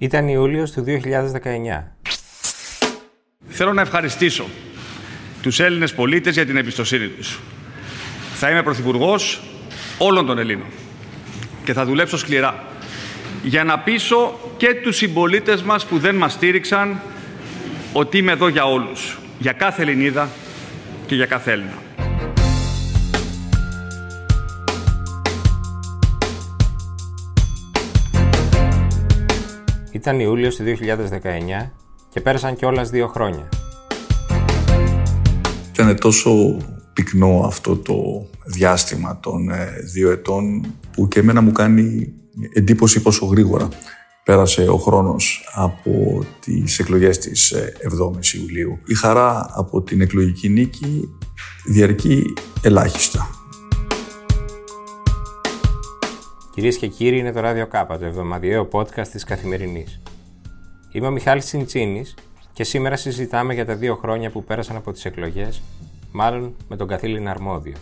Ήταν Ιούλιος του 2019. Θέλω να ευχαριστήσω τους Έλληνες πολίτες για την εμπιστοσύνη τους. Θα είμαι Πρωθυπουργός όλων των Ελλήνων και θα δουλέψω σκληρά για να πείσω και τους συμπολίτες μας που δεν μας στήριξαν ότι είμαι εδώ για όλους, για κάθε Ελληνίδα και για κάθε Έλληνα. Ήταν Ιούλιος του 2019 και πέρασαν κιόλας δύο χρόνια. Ήταν τόσο πυκνό αυτό το διάστημα των ε, δύο ετών που και εμένα μου κάνει εντύπωση πόσο γρήγορα πέρασε ο χρόνος από τις εκλογές της 7ης ε, Ιουλίου. Η χαρά από την εκλογική νίκη διαρκεί ελάχιστα. Κυρίες και κύριοι, είναι το Ράδιο Κάπα, το εβδομαδιαίο podcast της Καθημερινής. Είμαι ο Μιχάλης Τσιντσίνης και σήμερα συζητάμε για τα δύο χρόνια που πέρασαν από τις εκλογές, μάλλον με τον καθήλυνα αρμόδιο,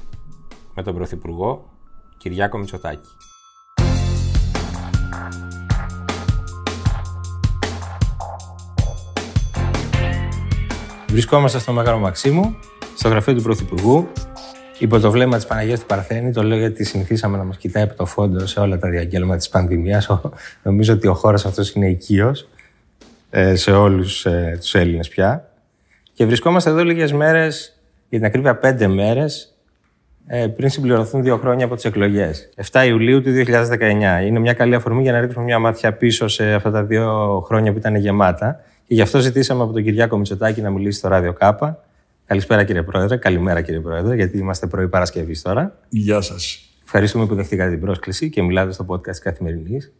με τον Πρωθυπουργό Κυριάκο Μητσοτάκη. Βρισκόμαστε στο Μέγαρο Μαξίμου, στο γραφείο του Πρωθυπουργού, υπό το βλέμμα της Παναγίας του Παρθένη. Το λέω γιατί συνηθίσαμε να μας κοιτάει από το φόντο σε όλα τα διαγγέλματα της πανδημίας. Νομίζω ότι ο χώρος αυτός είναι οικείος ε, σε όλους ε, τους Έλληνες πια. Και βρισκόμαστε εδώ λίγες μέρες, για την ακρίβεια πέντε μέρες, ε, πριν συμπληρωθούν δύο χρόνια από τις εκλογές. 7 Ιουλίου του 2019. Είναι μια καλή αφορμή για να ρίξουμε μια ματιά πίσω σε αυτά τα δύο χρόνια που ήταν γεμάτα. Και γι' αυτό ζητήσαμε από τον Κυριάκο Μητσοτάκη να μιλήσει στο Ράδιο Κάπα. Καλησπέρα κύριε Πρόεδρε, καλημέρα κύριε Πρόεδρε, γιατί είμαστε πρωί Παρασκευής τώρα. Γεια σας. Ευχαριστούμε που δεχτήκατε την πρόσκληση και μιλάτε στο podcast Καθημερινής.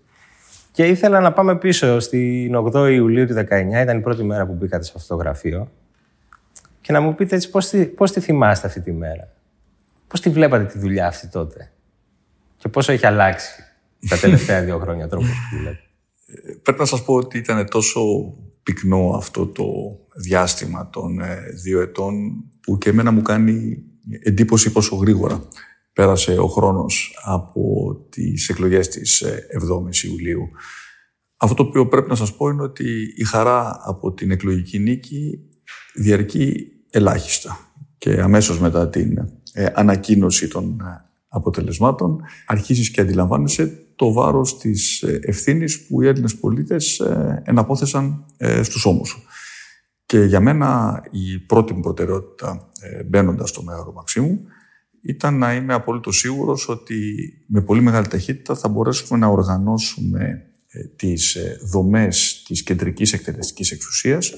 Και ήθελα να πάμε πίσω στην 8η Ιουλίου του 19, ήταν η πρώτη μέρα που μπήκατε σε αυτό το γραφείο. Και να μου πείτε έτσι πώς τη, πώς τη θυμάστε αυτή τη μέρα; Πώς τη βλέπατε τη δουλειά αυτή τότε; Και πόσο έχει αλλάξει τα τελευταία δύο χρόνια τρόπος που δουλεύετε. Πρέπει να σας πω ότι ήταν τόσο πυκνό αυτό το διάστημα των ε, δύο ετών που και εμένα μου κάνει εντύπωση πόσο γρήγορα πέρασε ο χρόνος από τις εκλογές της 7ης ε, Ιουλίου. Αυτό το οποίο πρέπει να σας πω είναι ότι η χαρά από την εκλογική νίκη διαρκεί ελάχιστα και αμέσως μετά την ε, ανακοίνωση των αποτελεσμάτων αρχίζεις και αντιλαμβάνεσαι το βάρος της ε, ευθύνης που οι Έλληνες πολίτες ε, εναπόθεσαν ε, στους ώμους σου. Και για μένα η πρώτη μου προτεραιότητα μπαίνοντας στο Μέγαρο Μαξίμου ήταν να είμαι απολύτως σίγουρος ότι με πολύ μεγάλη ταχύτητα θα μπορέσουμε να οργανώσουμε τις δομές της κεντρικής εκτελεστικής εξουσίας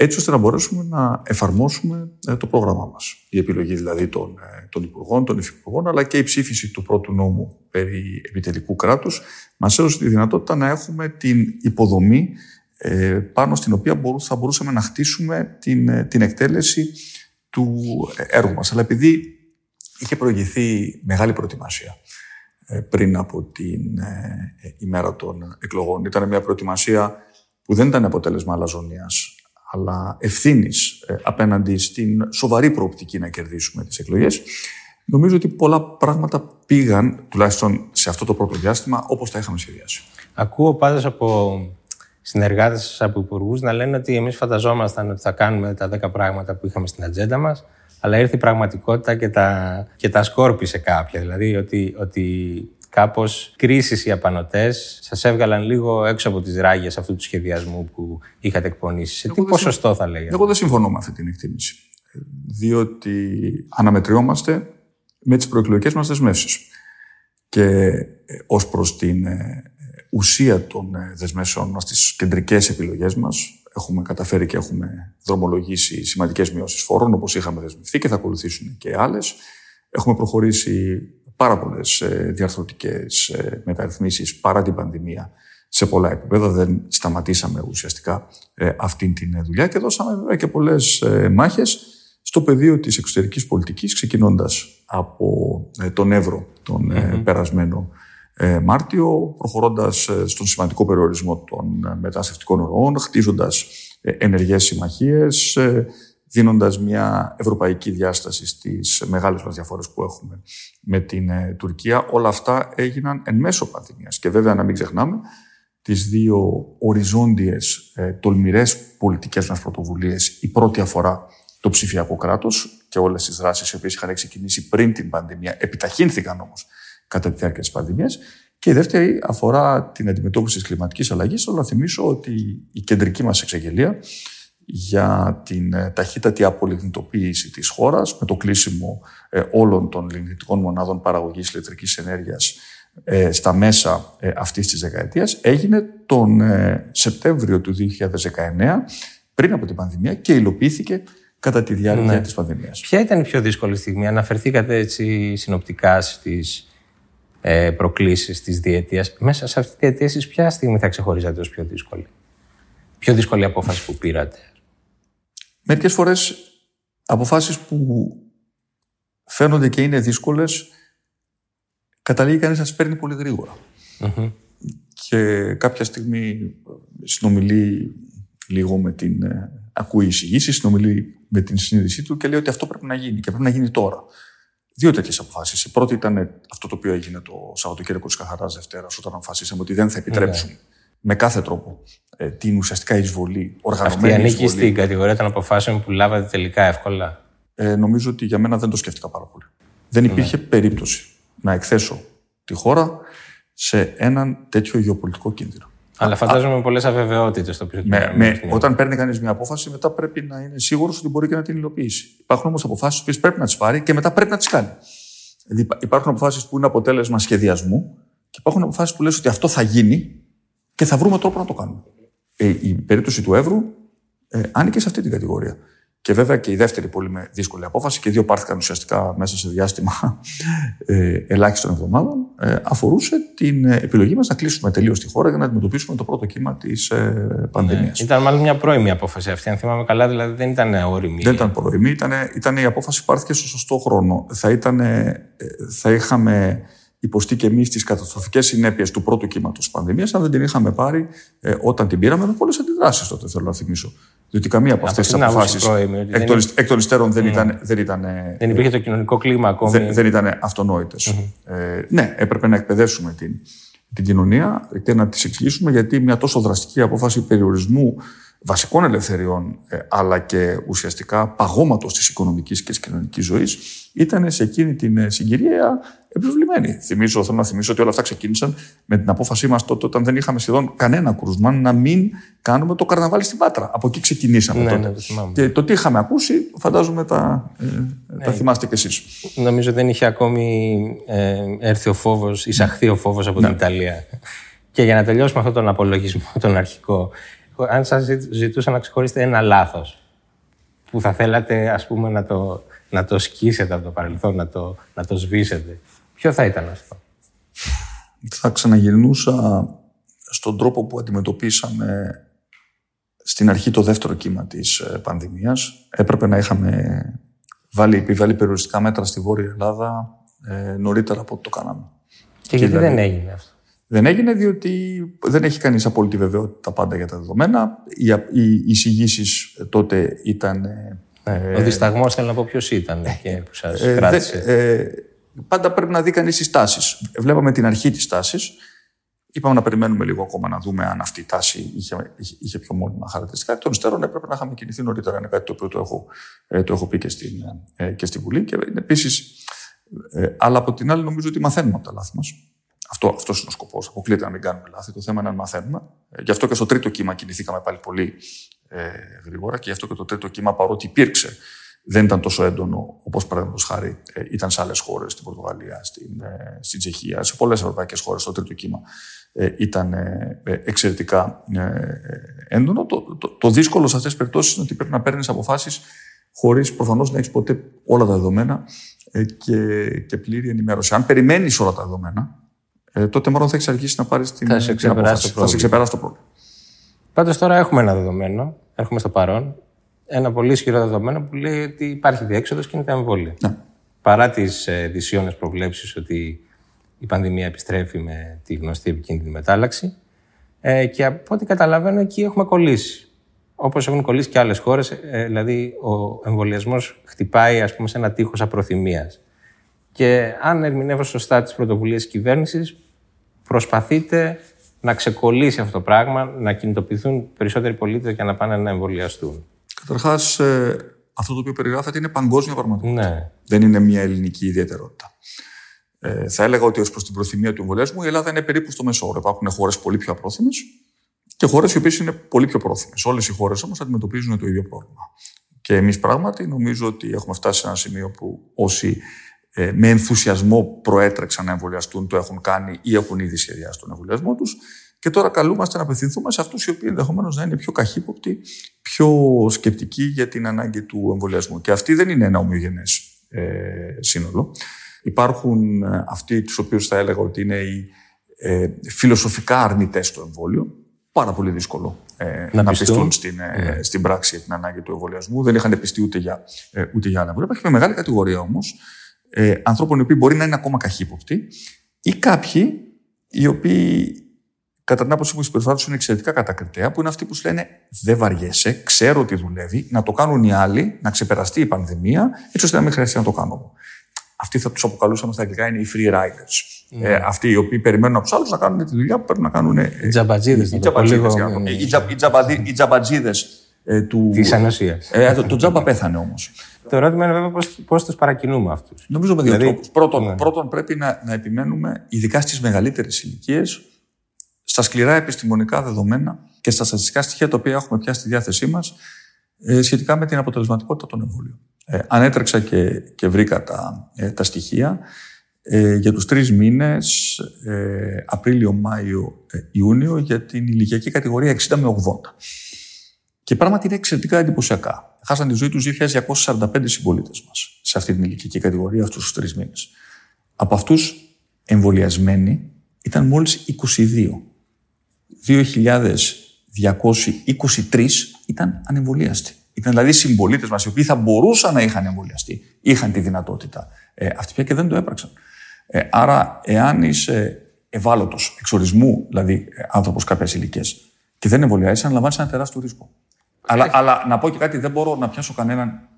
έτσι ώστε να μπορέσουμε να εφαρμόσουμε ε, το πρόγραμμά μας. Η επιλογή δηλαδή των, ε, των υπουργών, των υφυπουργών, αλλά και η ψήφιση του πρώτου νόμου περί επιτελικού κράτους μας έδωσε τη δυνατότητα να έχουμε την υποδομή ε, πάνω στην οποία θα μπορούσαμε να χτίσουμε την, την εκτέλεση του έργου μας. Αλλά επειδή είχε προηγηθεί μεγάλη προετοιμασία πριν από την ημέρα των εκλογών, ήταν μια προετοιμασία που δεν ήταν αποτέλεσμα αλαζονίας αλλά ευθύνης ε, απέναντι στην σοβαρή προοπτική να κερδίσουμε τις εκλογές. Νομίζω ότι πολλά πράγματα πήγαν, τουλάχιστον σε αυτό το πρώτο διάστημα, όπως τα είχαμε σχεδιάσει. Ακούω πάντως από συνεργάτες σας, από υπουργούς, να λένε ότι εμείς φανταζόμασταν ότι θα κάνουμε τα 10 πράγματα που είχαμε στην ατζέντα μας, αλλά ήρθε η πραγματικότητα και τα, και τα σκόρπισε κάποια. Δηλαδή ότι, ότι κάπως κρίσεις οι απανοτές σας έβγαλαν λίγο έξω από τις ράγες αυτού του σχεδιασμού που είχατε εκπονήσει. Σε τι ποσοστό θα λέγατε. Εγώ δεν συμφωνώ με αυτή την εκτίμηση. Διότι αναμετριόμαστε με τις προεκλογικές μας δεσμεύσεις. Και ε, ως προς την ε, ουσία των ε, δεσμεύσεων μας, τις κεντρικές επιλογές μας, έχουμε καταφέρει και έχουμε δρομολογήσει σημαντικές μειώσεις φόρων, όπως είχαμε δεσμευτεί και θα ακολουθήσουν και άλλες. Έχουμε προχωρήσει πάρα πολλές ε, διαρθρωτικές ε, μεταρρυθμίσεις παρά την πανδημία σε πολλά επίπεδα. Δεν σταματήσαμε ουσιαστικά ε, αυτή την δουλειά και δώσαμε βέβαια και πολλές μάχες στο πεδίο της εξωτερικής πολιτικής, ξεκινώντας από τον Εύρο τον περασμένο Μάρτιο, προχωρώντας στον σημαντικό περιορισμό των μεταναστευτικών ροών, χτίζοντας ενεργές συμμαχίες, δίνοντας μια ευρωπαϊκή διάσταση στις μεγάλες μας διαφορές που έχουμε με την ε, Τουρκία. Όλα αυτά έγιναν εν μέσω πανδημίας. Και βέβαια να μην ξεχνάμε τις δύο οριζόντιες ε, τολμηρές πολιτικές μας πρωτοβουλίες. Η πρώτη αφορά το ψηφιακό κράτος και όλες τις δράσεις οι οποίες είχαν ξεκινήσει πριν την πανδημία, επιταχύνθηκαν όμως κατά τη διάρκεια της πανδημίας. Και η δεύτερη αφορά την αντιμετώπιση της κλιματικής αλλαγής. Θέλω να θυμίσω ότι η κεντρική μας εξαγγελία για την ε, ταχύτατη απολιγνητοποίηση της χώρας με το κλείσιμο ε, όλων των λιγνητικών μονάδων παραγωγής ηλεκτρικής ενέργειας ε, στα μέσα αυτής της δεκαετίας έγινε τον Σεπτέμβριο του 2019 πριν από την πανδημία και υλοποιήθηκε κατά τη διάρκεια ναι. της πανδημίας. Ποια ήταν η πιο δύσκολη στιγμή, αναφερθήκατε έτσι συνοπτικά στις προκλήσεις της διετίας. Μέσα σε αυτή τη διετία εσείς ποια στιγμή θα ξεχωρίζατε ως πιο δύσκολη; Πιο δύσκολη απόφαση που πήρατε; Μερικές φορές αποφάσεις που φαίνονται και είναι δύσκολες καταλήγει κανείς να τις παίρνει πολύ Και κάποια στιγμή συνομιλεί λίγο με την... Ε, ακούει εισηγήσεις, συνομιλεί με την συνείδησή του και λέει ότι αυτό πρέπει να γίνει και πρέπει να γίνει τώρα. Δύο τέτοιες αποφάσεις. Η πρώτη ήταν αυτό το οποίο έγινε το Σαββατοκύριακο της Καθαρά Δευτέρας, όταν αποφασίσαμε ότι δεν θα επιτρέψουμε ναι. Με κάθε τρόπο ε, την ουσιαστικά εισβολή, οργανωμένη Αυτή ανήκει στην κατηγορία των αποφάσεων που λάβατε τελικά εύκολα; Ε, νομίζω ότι για μένα δεν το σκέφτηκα πάρα πολύ. Δεν υπήρχε ναι. περίπτωση να εκθέσω τη χώρα σε έναν τέτοιο γεωπολιτικό κίνδυνο. Αλλά φαντάζομαι με πολλές αβεβαιότητες στο πίσω με, με, Όταν παίρνει κανείς μια απόφαση, μετά πρέπει να είναι σίγουρος ότι μπορεί και να την υλοποιήσει. Υπάρχουν όμως αποφάσεις που πρέπει να τις πάρει και μετά πρέπει να τις κάνει. Δηλαδή, υπάρχουν αποφάσεις που είναι αποτέλεσμα σχεδιασμού και υπάρχουν αποφάσεις που λες ότι αυτό θα γίνει και θα βρούμε τρόπο να το κάνουμε. Ε, η περίπτωση του Εύρου ε, άνοιγε σε αυτή την κατηγορία. Και βέβαια και η δεύτερη πολύ δύσκολη απόφαση, και δύο πάρθηκαν ουσιαστικά μέσα σε διάστημα ε, ελάχιστων εβδομάδων, ε, αφορούσε την επιλογή μας να κλείσουμε τελείως τη χώρα για να αντιμετωπίσουμε το πρώτο κύμα της ε, πανδημίας. Ναι, ήταν μάλλον μια πρώιμη απόφαση αυτή, αν θυμάμαι καλά, δηλαδή δεν ήταν όρημη. Δεν ήταν πρώιμη, ήταν, ήταν η απόφαση που πάρθηκε στο σωστό χρόνο. Θα, ήταν, ε, θα είχαμε υποστεί και εμείς τις καταστροφικές συνέπειες του πρώτου κύματος τη πανδημίας, αν δεν την είχαμε πάρει ε, όταν την πήραμε με πολλές αντιδράσεις τότε, θέλω να θυμίσω. Διότι καμία από αυτές τις αποφάσεις εκ των υστέρων δεν, ήταν, δεν ήταν. Δεν υπήρχε το κοινωνικό κλίμα ακόμη. Δεν, δεν ήταν αυτονόητες. Mm-hmm. Ε, ναι, έπρεπε να εκπαιδεύσουμε την, την κοινωνία και να τη εξηγήσουμε γιατί μια τόσο δραστική απόφαση περιορισμού βασικών ελευθεριών, ε, αλλά και ουσιαστικά παγώματος της οικονομικής και της κοινωνικής ζωής, ήταν σε εκείνη την ε, συγκυρία επιβλημένη. Θυμίζω, θέλω να θυμίσω ότι όλα αυτά ξεκίνησαν με την απόφασή μας τότε όταν δεν είχαμε σχεδόν κανένα κρούσμα να μην κάνουμε το καρναβάλι στην Πάτρα. Από εκεί ξεκινήσαμε ναι, τότε. Ναι, το και το τι είχαμε ακούσει, φαντάζομαι τα, ε, ναι. τα θυμάστε κι εσείς. Νομίζω δεν είχε ακόμη ε, έρθει ο φόβος, εισαχθεί ο φόβος από την ναι. Ιταλία. Και για να τελειώσουμε αυτόν τον απολογισμό, τον αρχικό, αν σας ζητούσα να ξεχωρίσετε ένα λάθος που θα θέλατε ας πούμε να το, να το σκίσετε από το παρελθόν, να το, να το σβήσετε, ποιο θα ήταν αυτό; Θα ξαναγυρνούσα στον τρόπο που αντιμετωπίσαμε στην αρχή το δεύτερο κύμα της ε, πανδημίας. Έπρεπε να είχαμε βάλει, επιβάλει περιοριστικά μέτρα στη Βόρεια Ελλάδα ε, νωρίτερα από ό,τι το κάναμε. Και, γιατί δηλαδή, δεν έγινε αυτό; Δεν έγινε διότι δεν έχει κανείς απόλυτη βεβαιότητα πάντα για τα δεδομένα. Οι, οι εισηγήσεις τότε ήταν... Ε, Ο δισταγμός θέλω να πω ποιος ήταν και που σας ε, κράτησε; Ε, πάντα πρέπει να δει κανείς τις τάσεις. Βλέπαμε την αρχή της τάσης. Είπαμε να περιμένουμε λίγο ακόμα να δούμε αν αυτή η τάση είχε, είχε πιο μόνιμα χαρακτηριστικά. Εκ των υστέρων έπρεπε να είχαμε κινηθεί νωρίτερα. Είναι κάτι το οποίο το έχω, ε, το έχω πει και στην, ε, και στην Βουλή. Και επίσης, ε, αλλά από την άλλη, νομίζω ότι μαθαίνουμε από τα λάθη μας. Αυτό αυτός είναι ο σκοπός. Αποκλείεται να μην κάνουμε λάθη. Το θέμα είναι να μαθαίνουμε. Ε, γι' αυτό και στο τρίτο κύμα κινηθήκαμε πάλι πολύ ε, γρήγορα και γι' αυτό και το τρίτο κύμα, παρότι υπήρξε, δεν ήταν τόσο έντονο όπως παραδείγματος χάρη ε, ήταν σε άλλες χώρες, στην Πορτογαλία, στην, ε, στην Τσεχία, σε πολλές ευρωπαϊκές χώρες. Το τρίτο κύμα ε, ήταν ε, εξαιρετικά έντονο. Το, το, το δύσκολο σε αυτές τις περιπτώσεις είναι ότι πρέπει να παίρνεις αποφάσεις χωρίς προφανώς να έχεις ποτέ όλα τα δεδομένα και, και πλήρη ενημέρωση. Αν περιμένεις όλα τα δεδομένα, ε, τότε μάλλον θα έχεις αρχίσει να πάρεις την, θα σε την απόφαση. Θα σε ξεπεράσει το πρόβλημα. Πάντως τώρα έχουμε ένα δεδομένο, έχουμε στο παρόν, ένα πολύ ισχυρό δεδομένο που λέει ότι υπάρχει διέξοδος και είναι τα εμβόλια. Ναι. Παρά τις ε, δυσίωνες προβλέψεις ότι η πανδημία επιστρέφει με τη γνωστή επικίνδυνη μετάλλαξη. Ε, και από ό,τι καταλαβαίνω, εκεί έχουμε κολλήσει. Όπως έχουν κολλήσει και άλλες χώρες, ε, δηλαδή ο εμβολιασμός χτυπάει ας πούμε, σε ένα τείχος απροθυμίας. Και αν ερμηνεύω σωστά τις πρωτοβουλίες της κυβέρνησης, προσπαθείτε να ξεκολλήσει αυτό το πράγμα, να κινητοποιηθούν περισσότεροι πολίτες για να πάνε να εμβολιαστούν. Καταρχάς, ε, αυτό το οποίο περιγράφεται είναι παγκόσμια πραγματικότητα. Ναι. Δεν είναι μια ελληνική ιδιαιτερότητα. Ε, θα έλεγα ότι ως προς την προθυμία του εμβολιασμού η Ελλάδα είναι περίπου στο μέσο όρο. Υπάρχουν χώρες πολύ πιο απρόθυμες και χώρες οι οποίες είναι πολύ πιο πρόθυμες. Όλες οι χώρες όμως αντιμετωπίζουν το ίδιο πρόβλημα. Και εμείς πράγματι νομίζω ότι έχουμε φτάσει σε ένα σημείο που όσοι ε, με ενθουσιασμό προέτρεξαν να εμβολιαστούν, το έχουν κάνει ή έχουν ήδη σχεδιάσει τον εμβολιασμό τους. Και τώρα καλούμαστε να απευθυνθούμε σε αυτούς οι οποίοι ενδεχομένως να είναι πιο καχύποπτοι, πιο σκεπτικοί για την ανάγκη του εμβολιασμού. Και αυτή δεν είναι ένα ομοιογενές ε, σύνολο. Υπάρχουν ε, αυτοί τους οποίους θα έλεγα ότι είναι οι ε, φιλοσοφικά αρνητές στο εμβόλιο. Πάρα πολύ δύσκολο ε, να, να πιστούν στην, ε, ναι. στην πράξη για την ανάγκη του εμβολιασμού. Δεν είχαν πιστεί ούτε για, ε, ούτε για άλλα εμβόλια. Υπάρχει μια μεγάλη κατηγορία όμως ε, ανθρώπων οι οποίοι μπορεί να είναι ακόμα καχύποπτοι ή κάποιοι οι οποίοι κατά την άποψή μου, η συμπεριφορά τους είναι εξαιρετικά κατακριτέα, που είναι αυτοί που σου λένε Δεν βαριέσαι, ξέρω ότι δουλεύει, να το κάνουν οι άλλοι, να ξεπεραστεί η πανδημία, έτσι ώστε να μην χρειαστεί να το κάνω Αυτοί θα τους αποκαλούσαμε στα αγγλικά είναι οι free riders. Mm. Ε, αυτοί οι οποίοι περιμένουν από τους άλλους να κάνουν τη δουλειά που πρέπει να κάνουν. Ε, οι τζαμπατζίδες. Οι τζαμπατζίδες ε, του. Της ανοσία. Ε, το, το τζάμπα πέθανε όμως. Το ερώτημα είναι βέβαια πώς τους παρακινούμε αυτούς. Νομίζω με δύο δηλαδή, τρόπους. Πρώτον, ναι. πρώτον, πρέπει να, να επιμένουμε, ειδικά στις μεγαλύτερες ηλικίες, στα σκληρά επιστημονικά δεδομένα και στα στατιστικά στοιχεία τα οποία έχουμε πια στη διάθεσή μας ε, σχετικά με την αποτελεσματικότητα των εμβολίων. Ε, ανέτρεξα και, και βρήκα τα, ε, τα στοιχεία. Ε, για τους τρεις μήνες, ε, Απρίλιο, Μάιο, ε, Ιούνιο, για την ηλικιακή κατηγορία 60 με 80. Και πράγματι είναι εξαιρετικά εντυπωσιακά. Χάσαν τη ζωή τους 2.245 συμπολίτες μας σε αυτή την ηλικιακή κατηγορία αυτούς τους τρεις μήνες. Από αυτούς εμβολιασμένοι ήταν μόλις 22. 2.223 ήταν ανεμβολίαστοι. Ήταν δηλαδή συμπολίτες μας οι οποίοι θα μπορούσαν να είχαν εμβολιαστεί, είχαν τη δυνατότητα ε, αυτή πια και δεν το έπραξαν. Ε, άρα, εάν είσαι ευάλωτος, εξορισμού δηλαδή ε, άνθρωπος κάποιας ηλικίας και δεν εμβολιάζεις, αναλαμβάνεις ένα τεράστιο ρίσκο. Αλλά, αλλά να πω και κάτι, δεν μπορώ να πιάσω κανέναν.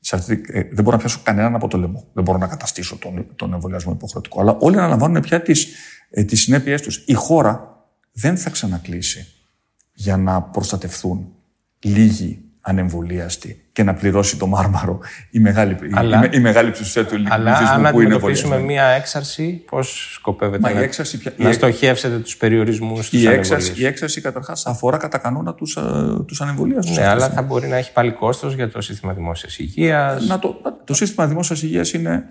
Σε αυτή, ε, δεν μπορώ να πιάσω κανέναν από το λαιμό. Δεν μπορώ να καταστήσω τον, τον εμβολιασμό υποχρεωτικό. Αλλά όλοι αναλαμβάνουν πια τις ε, συνέπειές τους. Η χώρα δεν θα ξανακλείσει για να προστατευθούν λίγοι ανεμβολίαστοι και να πληρώσει το μάρμαρο η μεγάλη, αλλά, η, η μεγάλη πλειοψηφία του ελληνικού αλλά αν αντιμετωπίσουμε μία έξαρση, πώς σκοπεύετε Μα να, έξαρση, πια, να στοχεύσετε τους περιορισμούς η, έξαρση, η έξαρση καταρχάς αφορά κατά κανόνα τους τους ανεμβολίαστου. Ναι, αλλά θα μπορεί να έχει πάλι κόστος για το σύστημα δημόσιας υγείας. Το, το σύστημα δημόσιας υγείας είναι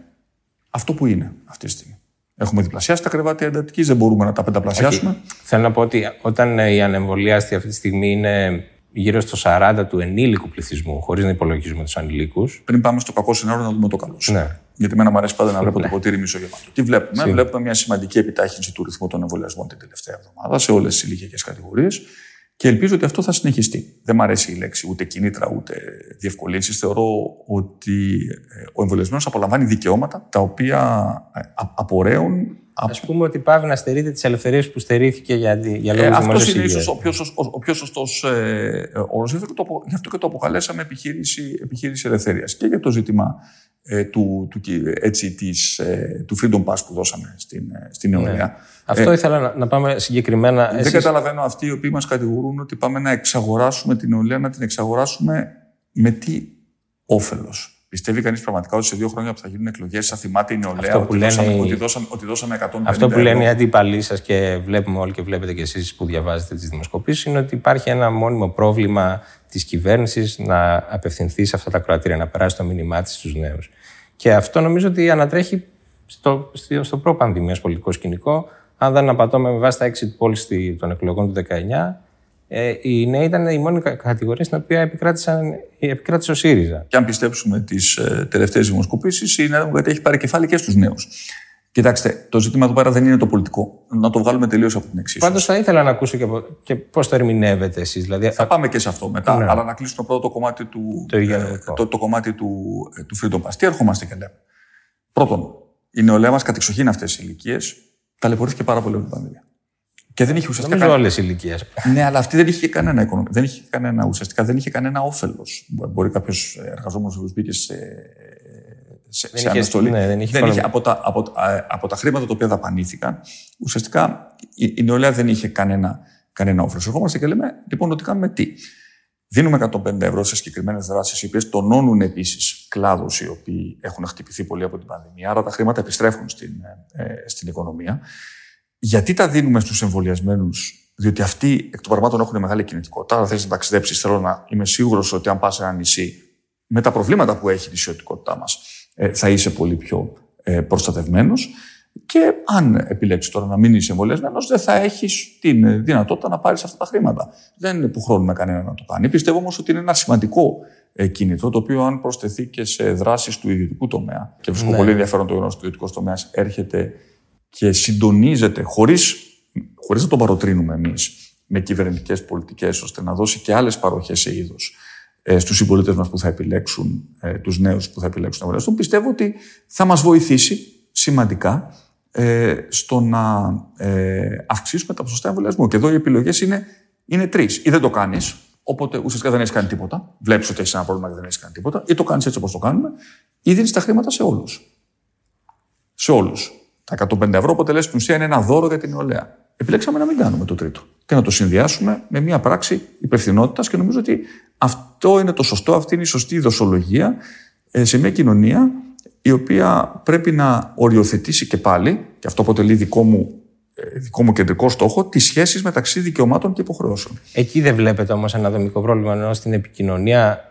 αυτό που είναι αυτή τη στιγμή. Έχουμε διπλασιάσει τα κρεβάτια εντατικής, δεν μπορούμε να τα πενταπλασιάσουμε. Θέλω να πω ότι όταν οι ανεμβολίαστοι αυτή τη στιγμή είναι γύρω στο 40 του ενήλικου πληθυσμού, χωρίς να υπολογίζουμε τους ανηλίκους. Πριν πάμε στο κακό σενάριο, να δούμε το καλό. Ναι. Γιατί εμένα μου αρέσει πάντα να βλέπω το ποτήρι μισογεμάτο. Τι βλέπουμε, βλέπουμε μια σημαντική επιτάχυνση του ρυθμού των εμβολιασμών την τελευταία εβδομάδα σε όλες τις ηλικιακές κατηγορίες. Και ελπίζω ότι αυτό θα συνεχιστεί. Δεν μου αρέσει η λέξη ούτε κινήτρα ούτε διευκολύνσεις. Θεωρώ ότι ε, ο εμβολιασμένος απολαμβάνει δικαιώματα τα οποία ε, απορρέουν Α πούμε ότι πάβει να στερείται τις ελευθερίες που στερήθηκε για, για λόγους ε, Αυτός είναι ίσως ο πιο, ο πιο σωστός ε, όρος. Γι' αυτό και το αποκαλέσαμε επιχείρηση, επιχείρηση ελευθερίας. Και για το ζήτημα ε, του, του, έτσι, της, ε, του Freedom Pass που δώσαμε στην, ε, στην νεολαία. Ναι. Αυτό ήθελα να, να, πάμε συγκεκριμένα. Δεν καταλαβαίνω αυτοί οι οποίοι μας κατηγορούν ότι πάμε να εξαγοράσουμε την νεολαία, να την εξαγοράσουμε με τι όφελος. Πιστεύει κανείς πραγματικά ότι σε δύο χρόνια που θα γίνουν εκλογές θα θυμάται η νεολαία ότι, λένε... δώσαμε, ότι, δώσαμε, ότι δώσαμε 150 Αυτό που λένε οι αντίπαλοι σας και βλέπουμε όλοι και βλέπετε και εσείς που διαβάζετε τις δημοσκοπήσεις είναι ότι υπάρχει ένα μόνιμο πρόβλημα της κυβέρνησης να απευθυνθεί σε αυτά τα κροατήρια, να περάσει το μήνυμά της στους νέους. Και αυτό νομίζω ότι ανατρέχει στο, στο, στο προ-πανδημία πολιτικό σκηνικό. Αν δεν απατώμε με βάση τα exit polls των εκλογών του 19, ε, οι νέοι ήταν η μόνη κατηγορία στην οποία επικράτησε ο ΣΥΡΙΖΑ. Και αν πιστέψουμε τις ε, τελευταίες δημοσκοπήσεις, η Νέα Δημοκρατία έχει πάρει κεφάλι και στους νέους. Κοιτάξτε, το ζήτημα εδώ πέρα δεν είναι το πολιτικό. Να το βγάλουμε τελείως από την εξίσωση. Πάντως θα ήθελα να ακούσω και, και πώς το ερμηνεύετε εσείς. Δηλαδή... Θα πάμε και σε αυτό μετά. Ναι. Αλλά να κλείσουμε το πρώτο κομμάτι του, το, ε, το, το, κομμάτι του, ε, του Freedom Pass. Τι ερχόμαστε και λέμε. Πρώτον, η νεολαία μας κατεξοχήν αυτές τι ηλικίες ταλαιπωρήθηκε πάρα πολύ από την πανδημία. Και δεν είχε ουσιαστικά. Νομίζω όλε οι ηλικίες. Ναι, αλλά αυτή δεν είχε κανένα οικονομικό. Δεν είχε κανένα, ουσιαστικά δεν είχε κανένα όφελος. Μπορεί κάποιος εργαζόμενος να μπήκε σε, σε, σε αναστολή. Ναι, δεν είχε, δεν είχε από, τα, από, από τα χρήματα τα οποία δαπανήθηκαν, ουσιαστικά η, νεολαία δεν είχε κανένα, κανένα όφελος. Ερχόμαστε και λέμε λοιπόν ότι κάνουμε τι; Δίνουμε 150 ευρώ σε συγκεκριμένες δράσεις, οι οποίες τονώνουν επίσης κλάδους οι οποίοι έχουν χτυπηθεί πολύ από την πανδημία. Άρα τα χρήματα επιστρέφουν στην, ε, στην οικονομία. Γιατί τα δίνουμε στους εμβολιασμένους, Διότι αυτοί εκ των πραγμάτων έχουν μεγάλη κινητικότητα. Αν θες να ταξιδέψεις, θέλω να είμαι σίγουρος ότι αν πας σε ένα νησί, με τα προβλήματα που έχει η νησιωτικότητά μας, ε, θα είσαι πολύ πιο ε, προστατευμένος. Και αν επιλέξεις τώρα να μην είσαι εμβολιασμένος, δεν θα έχεις την δυνατότητα να πάρεις αυτά τα χρήματα. Δεν χρόνο κανένα να το κάνει. Πιστεύω όμως ότι είναι ένα σημαντικό ε, κίνητρο, το οποίο αν προσθεθεί και σε δράσεις του ιδιωτικού τομέα. Και βρίσκω ναι. πολύ ενδιαφέρον το γεγονός ότι ο ιδιωτικός τομέας έρχεται και συντονίζεται χωρίς χωρίς να το παροτρύνουμε εμείς με κυβερνητικές πολιτικές, ώστε να δώσει και άλλες παροχές σε είδος ε, στους συμπολίτες μας που θα επιλέξουν, ε, τους νέους που θα επιλέξουν να εμβολιαστούν, πιστεύω ότι θα μας βοηθήσει σημαντικά ε, στο να ε, αυξήσουμε τα ποσοστά εμβολιασμού. Και εδώ οι επιλογές είναι, είναι τρεις. Ή δεν το κάνεις, οπότε ουσιαστικά δεν έχεις κάνει τίποτα. Βλέπεις ότι έχεις ένα πρόβλημα και δεν έχεις κάνει τίποτα. Ή το κάνεις έτσι όπως το κάνουμε, ή δίνεις τα χρήματα σε όλους. Σε όλους. Τα 150 ευρώ αποτελεί στην ουσία είναι ένα δώρο για την νεολαία. Επιλέξαμε να μην κάνουμε το τρίτο και να το συνδυάσουμε με μια πράξη υπευθυνότητας και νομίζω ότι αυτό είναι το σωστό, αυτή είναι η σωστή δοσολογία ε, σε μια κοινωνία η οποία πρέπει να οριοθετήσει και πάλι, και αυτό αποτελεί δικό μου, ε, δικό μου κεντρικό στόχο, τις σχέσεις μεταξύ δικαιωμάτων και υποχρεώσεων. Εκεί δεν βλέπετε όμως ένα δομικό πρόβλημα, ενώ στην επικοινωνία ε,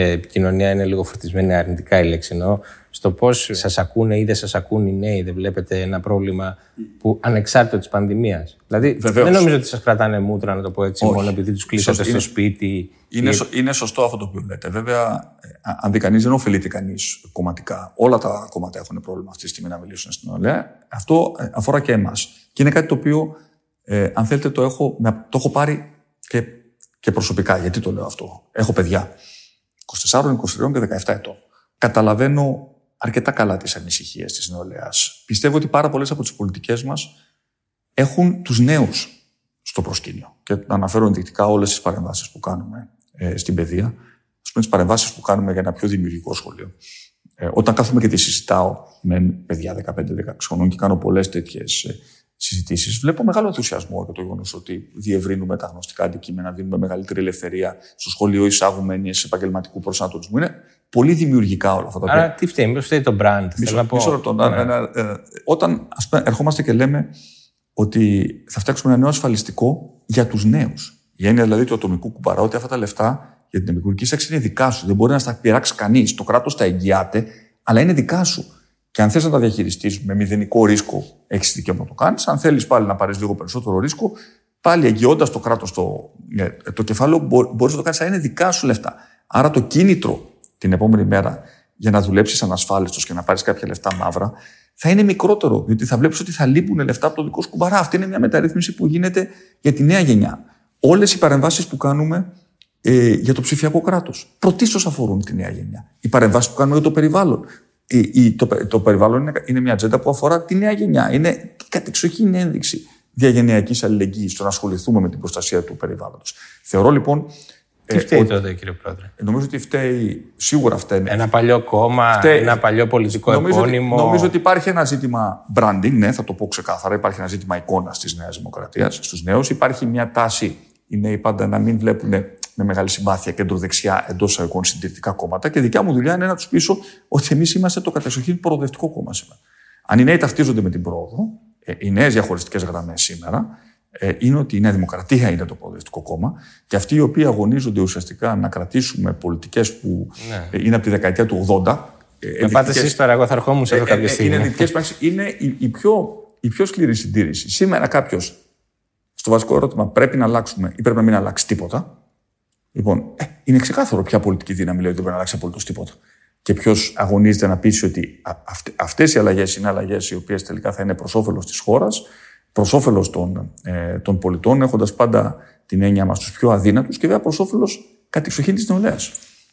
επικοινωνία είναι λίγο φορτισμένη αρνητικά η λέξη εννοώ, στο πώς σας ακούνε ή δεν σας ακούνε οι νέοι, δεν βλέπετε ένα πρόβλημα που ανεξάρτητο της πανδημίας. Δηλαδή, Βεβαίως. δεν νομίζω ότι σας κρατάνε μούτρα, να το πω έτσι, Όχι. μόνο επειδή τους κλείσατε στο σπίτι. Είναι, είναι σωστό αυτό το οποίο λέτε. Βέβαια, ε, αν δει κανείς, δεν ωφελείται κανείς κομματικά. Όλα τα κόμματα έχουν πρόβλημα αυτή τη στιγμή να μιλήσουν στην ΟΛΕ. Αυτό ε, αφορά και εμάς. Και είναι κάτι το οποίο, ε, αν θέλετε, το έχω, το έχω πάρει και, και προσωπικά. Γιατί το λέω αυτό. Έχω παιδιά. 24, 23 και 17 ετών. Καταλαβαίνω αρκετά καλά τις ανησυχίες της νεολαίας. Πιστεύω ότι πάρα πολλές από τις πολιτικές μας έχουν τους νέους στο προσκήνιο. Και να αναφέρω ενδεικτικά όλες τις παρεμβάσεις που κάνουμε ε, στην παιδεία, ας πούμε τις παρεμβάσεις που κάνουμε για ένα πιο δημιουργικό σχολείο. Ε, όταν κάθομαι και τη συζητάω με παιδιά 15-16 χρονών και κάνω πολλές τέτοιες ε, συζητήσεις, βλέπω μεγάλο ενθουσιασμό για το γεγονός ότι διευρύνουμε τα γνωστικά αντικείμενα, δίνουμε μεγαλύτερη ελευθερία στο σχολείο, εισάγουμε έννοιες επαγγελματικού προσανατολισμού. Είναι πολύ δημιουργικά όλα αυτά τα πράγματα. Άρα τι φταίει, μήπως φταίει το brand. Μισό, μισό λεπτό. Ναι. Ε, όταν ας πούμε, ερχόμαστε και λέμε ότι θα φτιάξουμε ένα νέο ασφαλιστικό για τους νέους. Η έννοια δηλαδή του ατομικού κουμπαρά, ότι αυτά τα λεφτά για την επικουρική στέξη είναι δικά σου. Δεν μπορεί να στα πειράξει κανείς. Το κράτος τα εγγυάται, αλλά είναι δικά σου. Και αν θες να τα διαχειριστείς με μηδενικό ρίσκο, έχεις δικαίωμα να το κάνεις. Αν θέλεις πάλι να πάρεις λίγο περισσότερο ρίσκο, πάλι εγγυώντας το κράτος το, ε, το κεφάλαιο, μπορείς να το κάνεις, αλλά είναι δικά σου λεφτά. Άρα το κίνητρο την επόμενη μέρα για να δουλέψεις ανασφάλιστος και να πάρεις κάποια λεφτά μαύρα, θα είναι μικρότερο. Διότι θα βλέπεις ότι θα λείπουν λεφτά από το δικό σου κουμπαρά. Αυτή είναι μια μεταρρύθμιση που γίνεται για τη νέα γενιά. Όλες οι παρεμβάσεις που κάνουμε ε, για το ψηφιακό κράτος πρωτίστως αφορούν τη νέα γενιά. Οι παρεμβάσεις που κάνουμε για το περιβάλλον το, το περιβάλλον είναι, είναι μια ατζέντα που αφορά τη νέα γενιά. Είναι κατεξοχήν ένδειξη διαγενειακής αλληλεγγύης στο να ασχοληθούμε με την προστασία του περιβάλλοντος. Θεωρώ λοιπόν. Τι φταίει ε, τότε, κύριε Πρόεδρε; Νομίζω ότι φταίει, σίγουρα φταίει. Ένα παλιό κόμμα, φταίει, ένα παλιό πολιτικό νομίζω επώνυμο. Ότι, νομίζω ότι υπάρχει ένα ζήτημα branding, ναι, θα το πω ξεκάθαρα. Υπάρχει ένα ζήτημα εικόνας της Νέας Δημοκρατίας στους νέους. Υπάρχει μια τάση οι νέοι πάντα να μην βλέπουν με μεγάλη συμπάθεια κεντροδεξιά εντός εισαγωγικών συντηρητικά κόμματα. Και δικιά μου δουλειά είναι να τους πείσω ότι εμείς είμαστε το κατεξοχήν προοδευτικό κόμμα σήμερα. Αν οι νέοι ταυτίζονται με την πρόοδο, ε, οι νέες διαχωριστικές γραμμές σήμερα ε, είναι ότι η Νέα Δημοκρατία είναι το προοδευτικό κόμμα και αυτοί οι οποίοι αγωνίζονται ουσιαστικά να κρατήσουμε πολιτικές που ναι. Ε, είναι από τη δεκαετία του 80. Με πάτε εσείς τώρα, εγώ θα ερχόμουν σε αυτό κάποια στιγμή. Είναι δυτικέ πράξεις. Είναι η, η, πιο, η πιο σκληρή συντήρηση. Σήμερα κάποιος στο βασικό ερώτημα πρέπει να αλλάξουμε ή πρέπει να μην αλλάξει τίποτα. Λοιπόν, ε, είναι ξεκάθαρο ποια πολιτική δύναμη λέει ότι δεν πρέπει να αλλάξει απολύτως τίποτα. Και ποιος αγωνίζεται να πείσει ότι αυτές οι αλλαγές είναι αλλαγές οι οποίες τελικά θα είναι προς όφελος της χώρας, προς όφελος των, ε, των πολιτών, έχοντας πάντα την έννοια μας τους πιο αδύνατους και βέβαια προς όφελος κατεξοχήν της νεολαίας.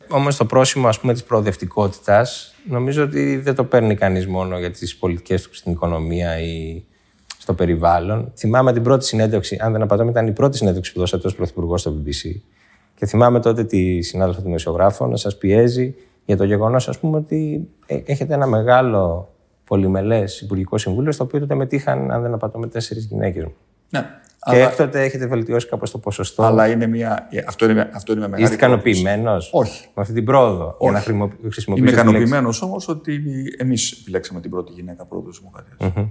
Όμως το πρόσημο ας πούμε, της προοδευτικότητας νομίζω ότι δεν το παίρνει κανείς μόνο για τις πολιτικές του στην οικονομία ή στο περιβάλλον. Θυμάμαι την πρώτη συνέντευξη, αν δεν απατώμε, ήταν η πρώτη συνέντευξη που δώσατε ως Πρωθυπουργός στο BBC. Και θυμάμαι τότε τη συνάδελφο του δημοσιογράφου να σας πιέζει για το γεγονός, ας πούμε, ότι ε, έχετε ένα μεγάλο πολυμελές Υπουργικό Συμβούλιο, στο οποίο τότε μετήχαν, αν δεν απατώ, με τέσσερις γυναίκες. Ναι. Και αλλά... έκτοτε έχετε βελτιώσει κάπως το ποσοστό; Αλλά είναι μια. Ε, αυτό είναι, αυτό είναι μια μεγάλη. Είστε ικανοποιημένος; Όχι. με αυτή την πρόοδο Όχι. για να χρησιμοποιήσετε. Είμαι ικανοποιημένος όμως ότι εμείς επιλέξαμε την πρώτη γυναίκα πρόεδρο της Δημοκρατίας. Mm-hmm.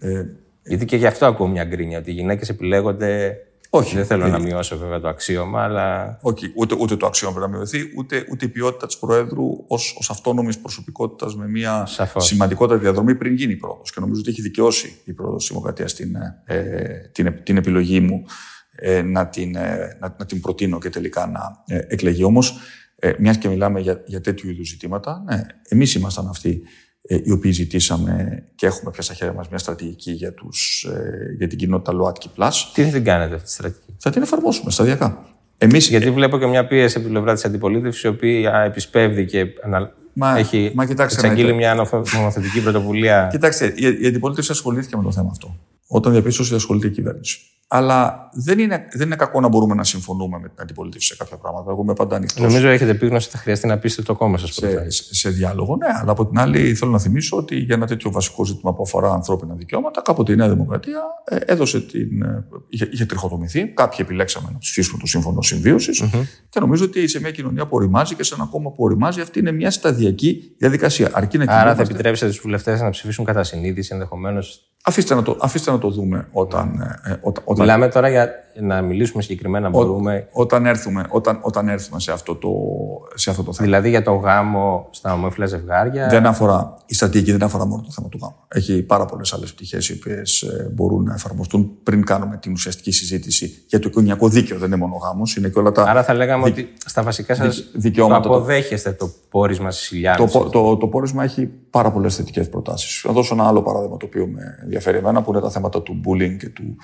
Ε, Γιατί και γι' αυτό ακούω μια γκρίνια, ότι οι γυναίκες επιλέγονται όχι. Δεν θέλω να μειώσω βέβαια το αξίωμα, αλλά. Όχι, ούτε, ούτε το αξίωμα πρέπει να μειωθεί, ούτε, ούτε η ποιότητα της Προέδρου ως αυτόνομης προσωπικότητας με μια Σαφώς. σημαντικότατη διαδρομή πριν γίνει η πρόοδος. Και νομίζω ότι έχει δικαιώσει η πρόοδος της Δημοκρατίας την, ε, την, την επιλογή μου ε, να, την, ε, να, να, την προτείνω και τελικά να ε, εκλεγεί. Όμως, ε, μιας και μιλάμε για, για τέτοιου είδους ζητήματα, ναι, εμείς ήμασταν αυτοί ε, οι οποίοι ζητήσαμε και έχουμε πια στα χέρια μας μια στρατηγική για, τους, ε, για την κοινότητα ΛΟΑΤΚΙ Plus. Τι θα την κάνετε αυτή τη στρατηγική; Θα την εφαρμόσουμε σταδιακά. Εμείς, Γιατί βλέπω και μια πίεση από την πλευρά της αντιπολίτευσης, η οποία επισπεύδει και ανα... Μα- έχει μα κοιτάξτε, εξαγγείλει ναι, μια νομοθε- νομοθετική πρωτοβουλία. Κοιτάξτε, η, η αντιπολίτευση ασχολήθηκε με το θέμα αυτό. Όταν διαπίστωσε ότι ασχολείται η κυβέρνηση. Αλλά δεν είναι, δεν είναι κακό να μπορούμε να συμφωνούμε με την αντιπολίτευση σε κάποια πράγματα. Εγώ είμαι πάντα ανοιχτός Νομίζω έχετε επίγνωση ότι θα χρειαστεί να πείσετε το κόμμα σας σε, σε, σε διάλογο. Ναι, αλλά από την άλλη θέλω να θυμίσω ότι για ένα τέτοιο βασικό ζήτημα που αφορά ανθρώπινα δικαιώματα, κάποτε η Νέα Δημοκρατία ε, έδωσε την. ε, είχε, είχε τριχοτομηθεί. Κάποιοι επιλέξαμε να ψηφίσουμε το σύμφωνο συμβίωσης. Και νομίζω ότι σε μια κοινωνία που οριμάζει και σε ένα κόμμα που οριμάζει, αυτή είναι μια σταδιακή διαδικασία. Αρκεί να Άρα θα κινούμαστε. επιτρέψετε στους βουλευτές να ψηφίσουν κατά συνείδηση ενδεχομένως. Αφήστε να, το, αφήστε να το δούμε όταν, ε, ε, όταν, όταν, Μιλάμε τώρα για να μιλήσουμε συγκεκριμένα, μπορούμε. όταν, έρθουμε, όταν, όταν έρθουμε σε αυτό το, σε αυτό το θέμα. Δηλαδή για το γάμο στα ομόφυλα ζευγάρια. Δεν αφορά, η στρατηγική δεν αφορά μόνο το θέμα του γάμου. Έχει πάρα πολλές άλλες πτυχές οι οποίες μπορούν να εφαρμοστούν πριν κάνουμε την ουσιαστική συζήτηση για το οικογενειακό δίκαιο. Δεν είναι μόνο ο γάμος, είναι και όλα τα. Άρα θα λέγαμε ότι στα βασικά σας δικαιώματα το- αποδέχεστε το πόρισμα τη Ηλιάδη. Το, πο- το, το πόρισμα έχει πάρα πολλές θετικές προτάσεις. Θα δώσω ένα άλλο παράδειγμα το οποίο με ενδιαφέρει εμένα, που είναι τα θέματα του bullying και του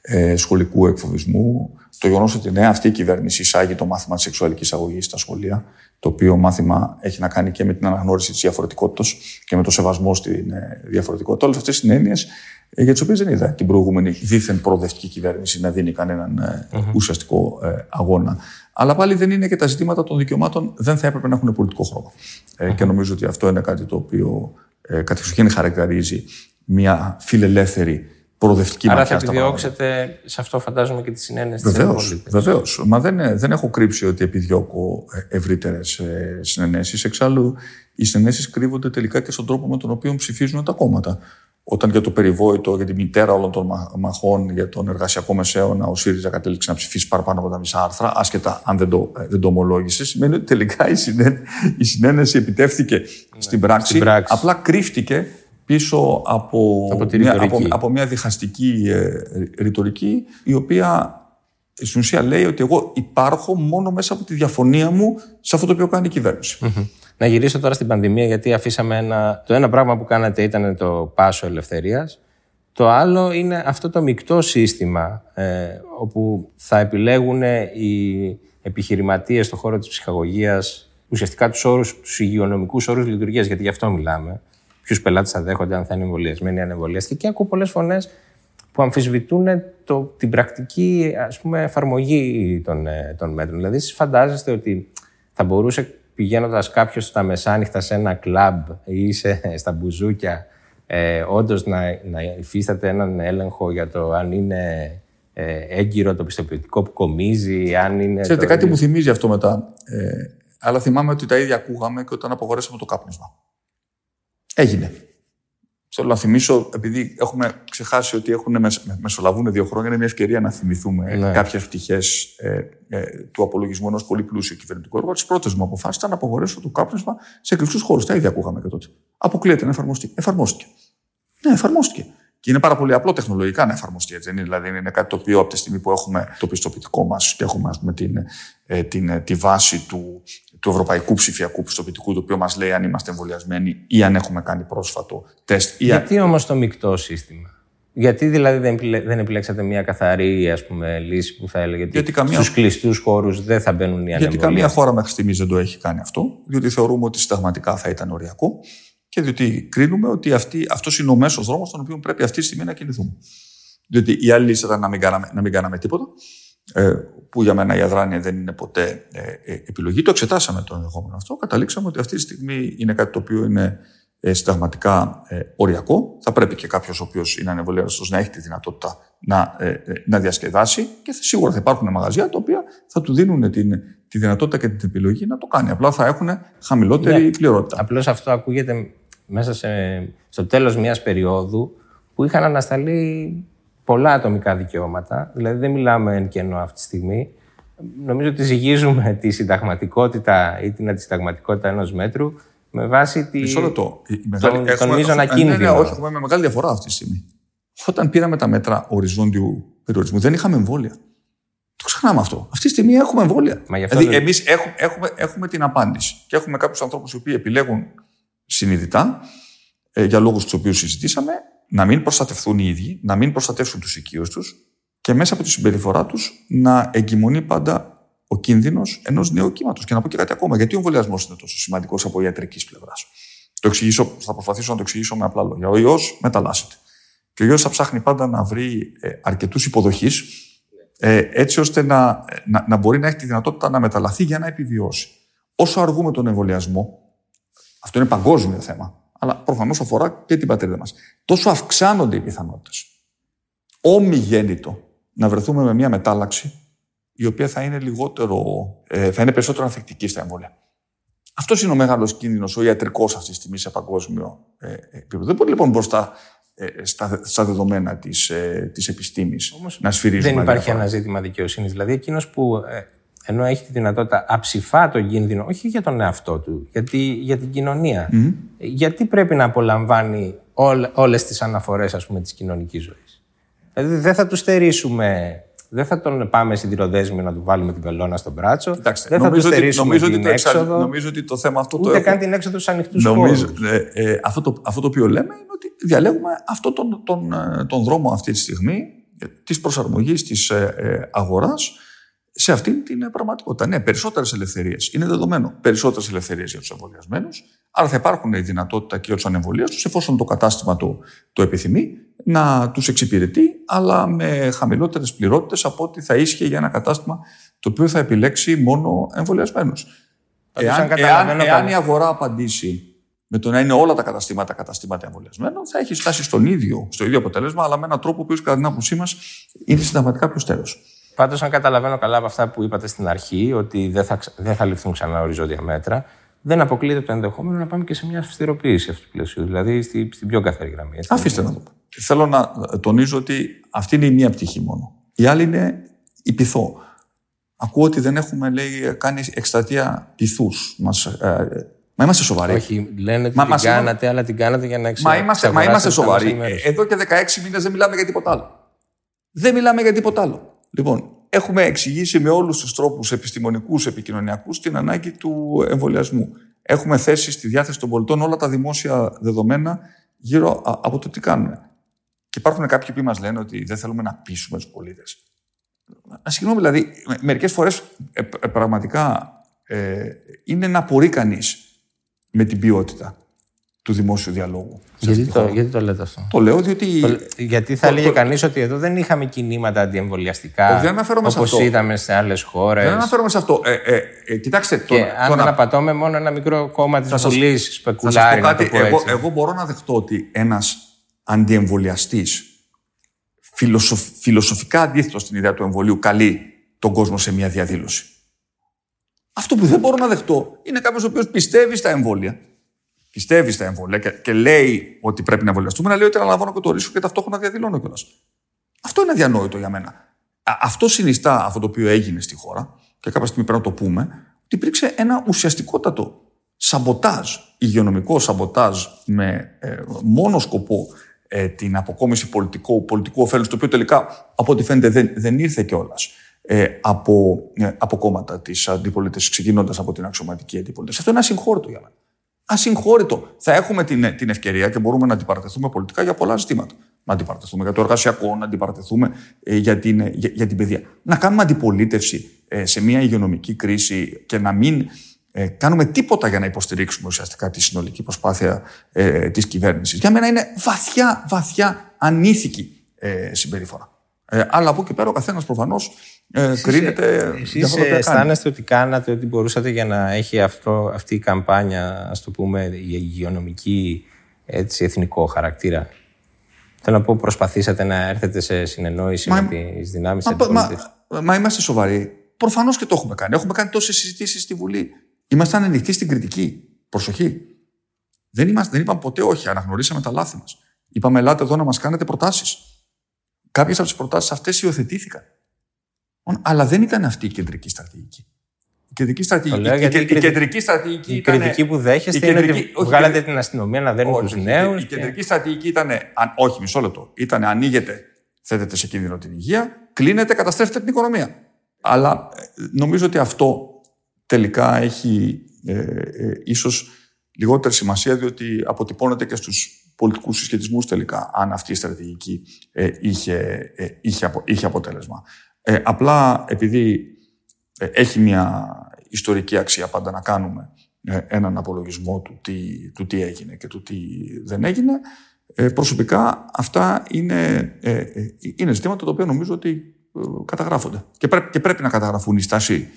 ε, σχολικού εκφοβισμού. Το γεγονός ότι ναι, αυτή η κυβέρνηση εισάγει το μάθημα της σεξουαλικής αγωγής στα σχολεία, το οποίο μάθημα έχει να κάνει και με την αναγνώριση της διαφορετικότητας και με το σεβασμό στην ε, διαφορετικότητα. Όλες αυτές είναι έννοιες ε, για τις οποίες δεν είδα την προηγούμενη δίθεν προοδευτική κυβέρνηση να δίνει κανέναν ε, ουσιαστικό ε, αγώνα. Αλλά πάλι δεν είναι και τα ζητήματα των δικαιωμάτων, δεν θα έπρεπε να έχουν πολιτικό χρώμα. Ε, και νομίζω ότι αυτό είναι κάτι το οποίο ε, κατεξοχήν χαρακτηρίζει μια φιλελεύθερη προοδευτική Άρα ματιά θα στα πράγματα. επιδιώξετε σε αυτό, φαντάζομαι, και τη συνένεση της Βεβαίως, βεβαίως. Μα δεν, ε, δεν έχω κρύψει ότι επιδιώκω ευρύτερες συνενέσεις. Εξάλλου, οι συνενέσεις κρύβονται τελικά και στον τρόπο με τον οποίο ψηφίζουν τα κόμματα. Όταν για το περιβόητο, για τη μητέρα όλων των μα- μαχών, για τον εργασιακό μεσαίωνα, ο ΣΥΡΙΖΑ κατέληξε να ψηφίσει παραπάνω από τα μισά άρθρα, άσχετα αν δεν το, ε, δεν το ομολόγησες, σημαίνει ότι τελικά η, συνέ, η συνένεση επιτεύχθηκε στην, πράξη, στην πράξη. απλά κρύφτηκε πίσω από, Από τη μια, ρητορική. από, από μια διχαστική ε, ρητορική, η οποία στην ουσία λέει ότι εγώ υπάρχω μόνο μέσα από τη διαφωνία μου σε αυτό το οποίο κάνει η κυβέρνηση. Να γυρίσω τώρα στην πανδημία, γιατί αφήσαμε ένα. Το ένα πράγμα που κάνατε ήταν το πάσο ελευθερίας. Το άλλο είναι αυτό το μεικτό σύστημα, ε, όπου θα επιλέγουν οι επιχειρηματίες στον χώρο της ψυχαγωγίας ουσιαστικά τους, όρους, τους υγειονομικούς όρους λειτουργίας, γιατί γι' αυτό μιλάμε. Ποιους πελάτες θα δέχονται, αν θα είναι εμβολιασμένοι ή ανεμβολιαστικοί. Και ακούω πολλές φωνές που αμφισβητούν το, την πρακτική ας πούμε, εφαρμογή των, ε, των μέτρων. Δηλαδή, εσείς φαντάζεστε ότι θα μπορούσε πηγαίνοντας κάποιος στα μεσάνυχτα σε ένα κλαμπ ή σε, στα μπουζούκια, ε, όντως να, να υφίσταται έναν έλεγχο για το αν είναι ε, έγκυρο το πιστοποιητικό που κομίζει, αν είναι. Ξέρετε, το... κάτι μου θυμίζει αυτό μετά. Ε, αλλά θυμάμαι ότι τα ίδια ακούγαμε και όταν απογορέσαμε το κάπνισμα. Έγινε. Θέλω να θυμίσω, επειδή έχουμε ξεχάσει ότι έχουν μεσ- μεσολαβούν δύο χρόνια, είναι μια ευκαιρία να θυμηθούμε Ναι. κάποιες πτυχές ε, ε, του απολογισμού ενός πολύ πλούσιου κυβερνητικού έργου. Τις πρώτες μου αποφάσεις ήταν να απογορέσω το κάπνισμα σε κλειστούς χώρους. Τα ίδια ακούγαμε και τότε. Αποκλείεται να εφαρμοστεί. Εφαρμόστηκε. Ναι, εφαρμόστηκε. Και είναι πάρα πολύ απλό τεχνολογικά να εφαρμοστεί. Έτσι. δεν είναι, δηλαδή, είναι κάτι το οποίο από τη στιγμή που έχουμε το πιστοποιητικό μας και έχουμε ας πούμε, την, ε, την, ε, τη βάση του, του ευρωπαϊκού ψηφιακού πιστοποιητικού, το οποίο μας λέει αν είμαστε εμβολιασμένοι ή αν έχουμε κάνει πρόσφατο τεστ. Ή αν... Γιατί όμως το μεικτό σύστημα; Γιατί δηλαδή δεν, επιλέ- δεν επιλέξατε μια καθαρή ας πούμε, λύση που θα έλεγε ότι Γιατί καμία- στους κλειστούς χώρους δεν θα μπαίνουν οι Γιατί ανεμβολίες; καμία χώρα μέχρι στιγμής δεν το έχει κάνει αυτό, διότι θεωρούμε ότι συνταγματικά θα ήταν οριακό και διότι κρίνουμε ότι αυτή, αυτός είναι ο μέσος δρόμος στον οποίο πρέπει αυτή τη στιγμή να κινηθούμε. Διότι η άλλη λύση ήταν να μην κάναμε, να μην κάναμε τίποτα ε, που για μένα η αδράνεια δεν είναι ποτέ ε, επιλογή. Το εξετάσαμε το ενδεχόμενο αυτό. Καταλήξαμε ότι αυτή τη στιγμή είναι κάτι το οποίο είναι συνταγματικά οριακό. Θα πρέπει και κάποιος ο οποίος είναι ανεμβολιαστό να έχει τη δυνατότητα να, να διασκεδάσει και σίγουρα θα υπάρχουν μαγαζιά τα οποία θα του δίνουν την, τη δυνατότητα και την επιλογή να το κάνει. Απλά θα έχουν χαμηλότερη ναι, πληρότητα. Απλώς αυτό ακούγεται μέσα σε, στο τέλος μιας περίοδου που είχαν ανασταλεί πολλά ατομικά δικαιώματα. Δηλαδή δεν μιλάμε εν κενό αυτή τη στιγμή. Νομίζω ότι ζυγίζουμε τη συνταγματικότητα ή την αντισυνταγματικότητα ενός μέτρου με βάση τη... Μισό λεπτό. Τον, τον μείζωνα κίνδυνο. Ναι, ναι, όχι, έχουμε μεγάλη διαφορά αυτή τη στιγμή. Όταν πήραμε τα μέτρα οριζόντιου περιορισμού, δεν είχαμε εμβόλια. Το ξεχνάμε αυτό. Αυτή τη στιγμή έχουμε εμβόλια. δηλαδή, εμείς έχουμε, έχουμε, έχουμε την απάντηση. Και έχουμε κάποιους ανθρώπους οι οποίοι επιλέγουν συνειδητά, ε, για λόγους τους οποίους συζητήσαμε, να μην προστατευτούν οι ίδιοι, να μην προστατεύσουν τους οικείους τους και μέσα από τη συμπεριφορά τους να εγκυμονεί πάντα ο κίνδυνος ενός νέου κύματος. Και να πω και κάτι ακόμα, γιατί ο εμβολιασμός είναι τόσο σημαντικός από ιατρικής πλευράς. Το εξηγήσω, θα προσπαθήσω να το εξηγήσω με απλά λόγια. Ο ιός μεταλλάσσεται. Και ο ιός θα ψάχνει πάντα να βρει ε, αρκετούς υποδοχείς, ε, έτσι ώστε να, να, να μπορεί να έχει τη δυνατότητα να μεταλλαθεί για να επιβιώσει. Όσο αργούμε τον εμβολιασμό, αυτό είναι παγκόσμιο θέμα, αλλά προφανώς αφορά και την πατρίδα μας. Τόσο αυξάνονται οι πιθανότητες. Ομιγέννητο να βρεθούμε με μια μετάλλαξη η οποία θα είναι, λιγότερο, ε, θα είναι περισσότερο ανθεκτική στα εμβόλια. Αυτός είναι ο μεγάλος κίνδυνος, ο ιατρικός αυτής της στιγμή σε παγκόσμιο ε, επίπεδο. Δεν μπορεί λοιπόν μπροστά ε, στα, στα δεδομένα της της επιστήμης να σφυρίζουμε. Δεν υπάρχει ένα ζήτημα δικαιοσύνης. Δηλαδή, εκείνος που ενώ έχει τη δυνατότητα αψηφά το κίνδυνο, όχι για τον εαυτό του, γιατί, για την κοινωνία. Γιατί πρέπει να απολαμβάνει όλε όλες τις αναφορές, ας πούμε, της κοινωνικής ζωής; Δηλαδή δεν θα του στερήσουμε δεν θα τον πάμε σιδηροδέσμιο να του βάλουμε την βελόνα στον μπράτσο. Κοιτάξτε, δεν θα νομίζω του στερήσουμε νομίζω την ότι έξοδο. Νομίζω ότι το θέμα αυτό ούτε το. Ούτε καν την έξοδο στους ανοιχτούς νομίζω, ε, ε, αυτό, το, αυτό το οποίο λέμε είναι ότι διαλέγουμε αυτό τον, τον, ε, τον δρόμο αυτή τη στιγμή ε, της προσαρμογής της ε, ε, αγοράς σε αυτήν την πραγματικότητα. Ναι, περισσότερες ελευθερίες. Είναι δεδομένο. Περισσότερες ελευθερίες για τους εμβολιασμένους. Άρα θα υπάρχουν η δυνατότητα και για τους ανεμβολίαστου, εφόσον το κατάστημα το, το επιθυμεί, να τους εξυπηρετεί, αλλά με χαμηλότερες πληρότητες από ό,τι θα ίσχυε για ένα κατάστημα το οποίο θα επιλέξει μόνο εμβολιασμένους. Εάν, εάν, εάν η αγορά απαντήσει με το να είναι όλα τα καταστήματα καταστήματα εμβολιασμένων, θα έχει φτάσει στον ίδιο, στο ίδιο αποτέλεσμα, αλλά με έναν τρόπο που κατά την άποψή μας είναι συνταγματικά πιο στέρεο. Πάντως, αν καταλαβαίνω καλά από αυτά που είπατε στην αρχή, ότι δεν θα, δεν θα ληφθούν ξανά οριζόντια μέτρα, δεν αποκλείεται το ενδεχόμενο να πάμε και σε μια αυστηροποίηση αυτού του πλαισίου, δηλαδή στην, στην πιο καθαρή γραμμή. Έτσι. Αφήστε να το πω. Θέλω να τονίζω ότι αυτή είναι η μία πτυχή μόνο. Η άλλη είναι η πυθό. Ακούω ότι δεν έχουμε λέει, κάνει εκστρατεία πυθούς. Ε, μα είμαστε σοβαροί. Όχι, λένε ότι μα, την κάνατε, αλλά την κάνατε για να εξαρτάται. Μα είμαστε, μα είμαστε σοβαροί. Εδώ και 16 μήνες δεν μιλάμε για τίποτα άλλο. Δεν μιλάμε για τίποτα άλλο. Λοιπόν, έχουμε εξηγήσει με όλους τους τρόπους επιστημονικούς, επικοινωνιακούς την ανάγκη του εμβολιασμού. Έχουμε θέσει στη διάθεση των πολιτών όλα τα δημόσια δεδομένα γύρω από το τι κάνουμε. Και υπάρχουν κάποιοι που μας λένε ότι δεν θέλουμε να πείσουμε τους πολίτες. Συγγνώμη, δηλαδή, μερικές φορές ε, ε, πραγματικά ε, είναι να απορεί κανείς με την ποιότητα του δημόσιου διαλόγου. Γιατί το, γιατί το λέτε αυτό; Το λέω διότι. γιατί θα έλεγε κανείς ότι εδώ δεν είχαμε κινήματα αντιεμβολιαστικά. Δεν αναφέρομαι σε αυτό. Όπω είδαμε σε άλλες χώρες. Δεν αναφέρομαι σε αυτό. Ε, ε, ε, κοιτάξτε. Και τον, αν τον αναπατώμε μόνο ένα μικρό κόμμα της Βουλής σπεκουλάρει. Να το πω εγώ, εγώ μπορώ να δεχτώ ότι ένας αντιεμβολιαστής φιλοσοφ, φιλοσοφικά αντίθετο στην ιδέα του εμβολίου καλεί τον κόσμο σε μια διαδήλωση. Αυτό που δεν μπορώ να δεχτώ είναι κάποιος ο οποίος πιστεύει στα εμβόλια πιστεύει στα εμβόλια και, και λέει ότι πρέπει να εμβολιαστούμε, να λέει ότι αναλαμβάνω και το ρίσκο και ταυτόχρονα διαδηλώνω κιόλας. Αυτό είναι αδιανόητο για μένα. Αυτό συνιστά αυτό το οποίο έγινε στη χώρα, και κάποια στιγμή πρέπει να το πούμε, ότι υπήρξε ένα ουσιαστικότατο σαμποτάζ, υγειονομικό σαμποτάζ με ε, μόνο σκοπό ε, την αποκόμιση πολιτικού, πολιτικού ωφέλους, το οποίο τελικά από ό,τι φαίνεται δεν, δεν ήρθε κιόλας ε, από, ε, από κόμματα της αντιπολίτευσης, ξεκινώντας από την αξιωματική αντιπολίτευση. Αυτό είναι ασυγχώρητο για μένα ασυγχώρητο. Θα έχουμε την, την ευκαιρία και μπορούμε να αντιπαρατεθούμε πολιτικά για πολλά ζητήματα. Να αντιπαρατεθούμε για το εργασιακό, να αντιπαρατεθούμε ε, για, την, ε, για, για, την παιδεία. Να κάνουμε αντιπολίτευση ε, σε μια υγειονομική κρίση και να μην ε, κάνουμε τίποτα για να υποστηρίξουμε ουσιαστικά τη συνολική προσπάθεια ε, της κυβέρνησης. Για μένα είναι βαθιά, βαθιά ανήθικη ε, συμπεριφορά. Ε, αλλά από εκεί πέρα ο καθένας προφανώς ε, κρίνεται. Εσείς αισθάνεστε ότι κάνατε ό,τι μπορούσατε για να έχει αυτό, αυτή η καμπάνια, ας το πούμε, η υγειονομική έτσι, εθνικό χαρακτήρα; Θέλω να πω, προσπαθήσατε να έρθετε σε συνεννόηση μα, με τις δυνάμεις της μα, μα, μα είμαστε σοβαροί. Προφανώς και το έχουμε κάνει. Έχουμε κάνει τόσες συζητήσεις στη Βουλή. Είμαστε ανοιχτοί στην κριτική. Προσοχή. Δεν, είμαστε, δεν είπαμε ποτέ όχι. Αναγνωρίσαμε τα λάθη μας. Είπαμε, ελάτε εδώ να μας κάνετε προτάσεις. Κάποιες από τις προτάσεις αυτές υιοθετήθηκαν. Αλλά δεν ήταν αυτή η κεντρική στρατηγική. Η κεντρική στρατηγική, λέω, η, η, η κεντρική στρατηγική η ήταν. κριτική που δέχεστε είναι ότι βγάλατε την αστυνομία να δένουν τους νέους. Η, κεντρική στρατηγική ήταν. Αν, όχι, μισό λεπτό. Ήταν ανοίγετε, θέτετε σε κίνδυνο την υγεία, κλείνετε, καταστρέφετε την οικονομία. Αλλά ε, νομίζω ότι αυτό τελικά έχει ε, ε, ίσως λιγότερη σημασία διότι αποτυπώνεται και στους πολιτικούς συσχετισμούς τελικά αν αυτή η στρατηγική ε, είχε, ε, είχε, απο, είχε αποτέλεσμα. Ε, απλά επειδή ε, έχει μια ιστορική αξία πάντα να κάνουμε έναν απολογισμό του τι, του τι έγινε και του τι δεν έγινε, προσωπικά αυτά είναι, είναι ζητήματα τα οποία νομίζω ότι καταγράφονται. Και, πρέπει, και πρέπει να καταγραφούν η στάση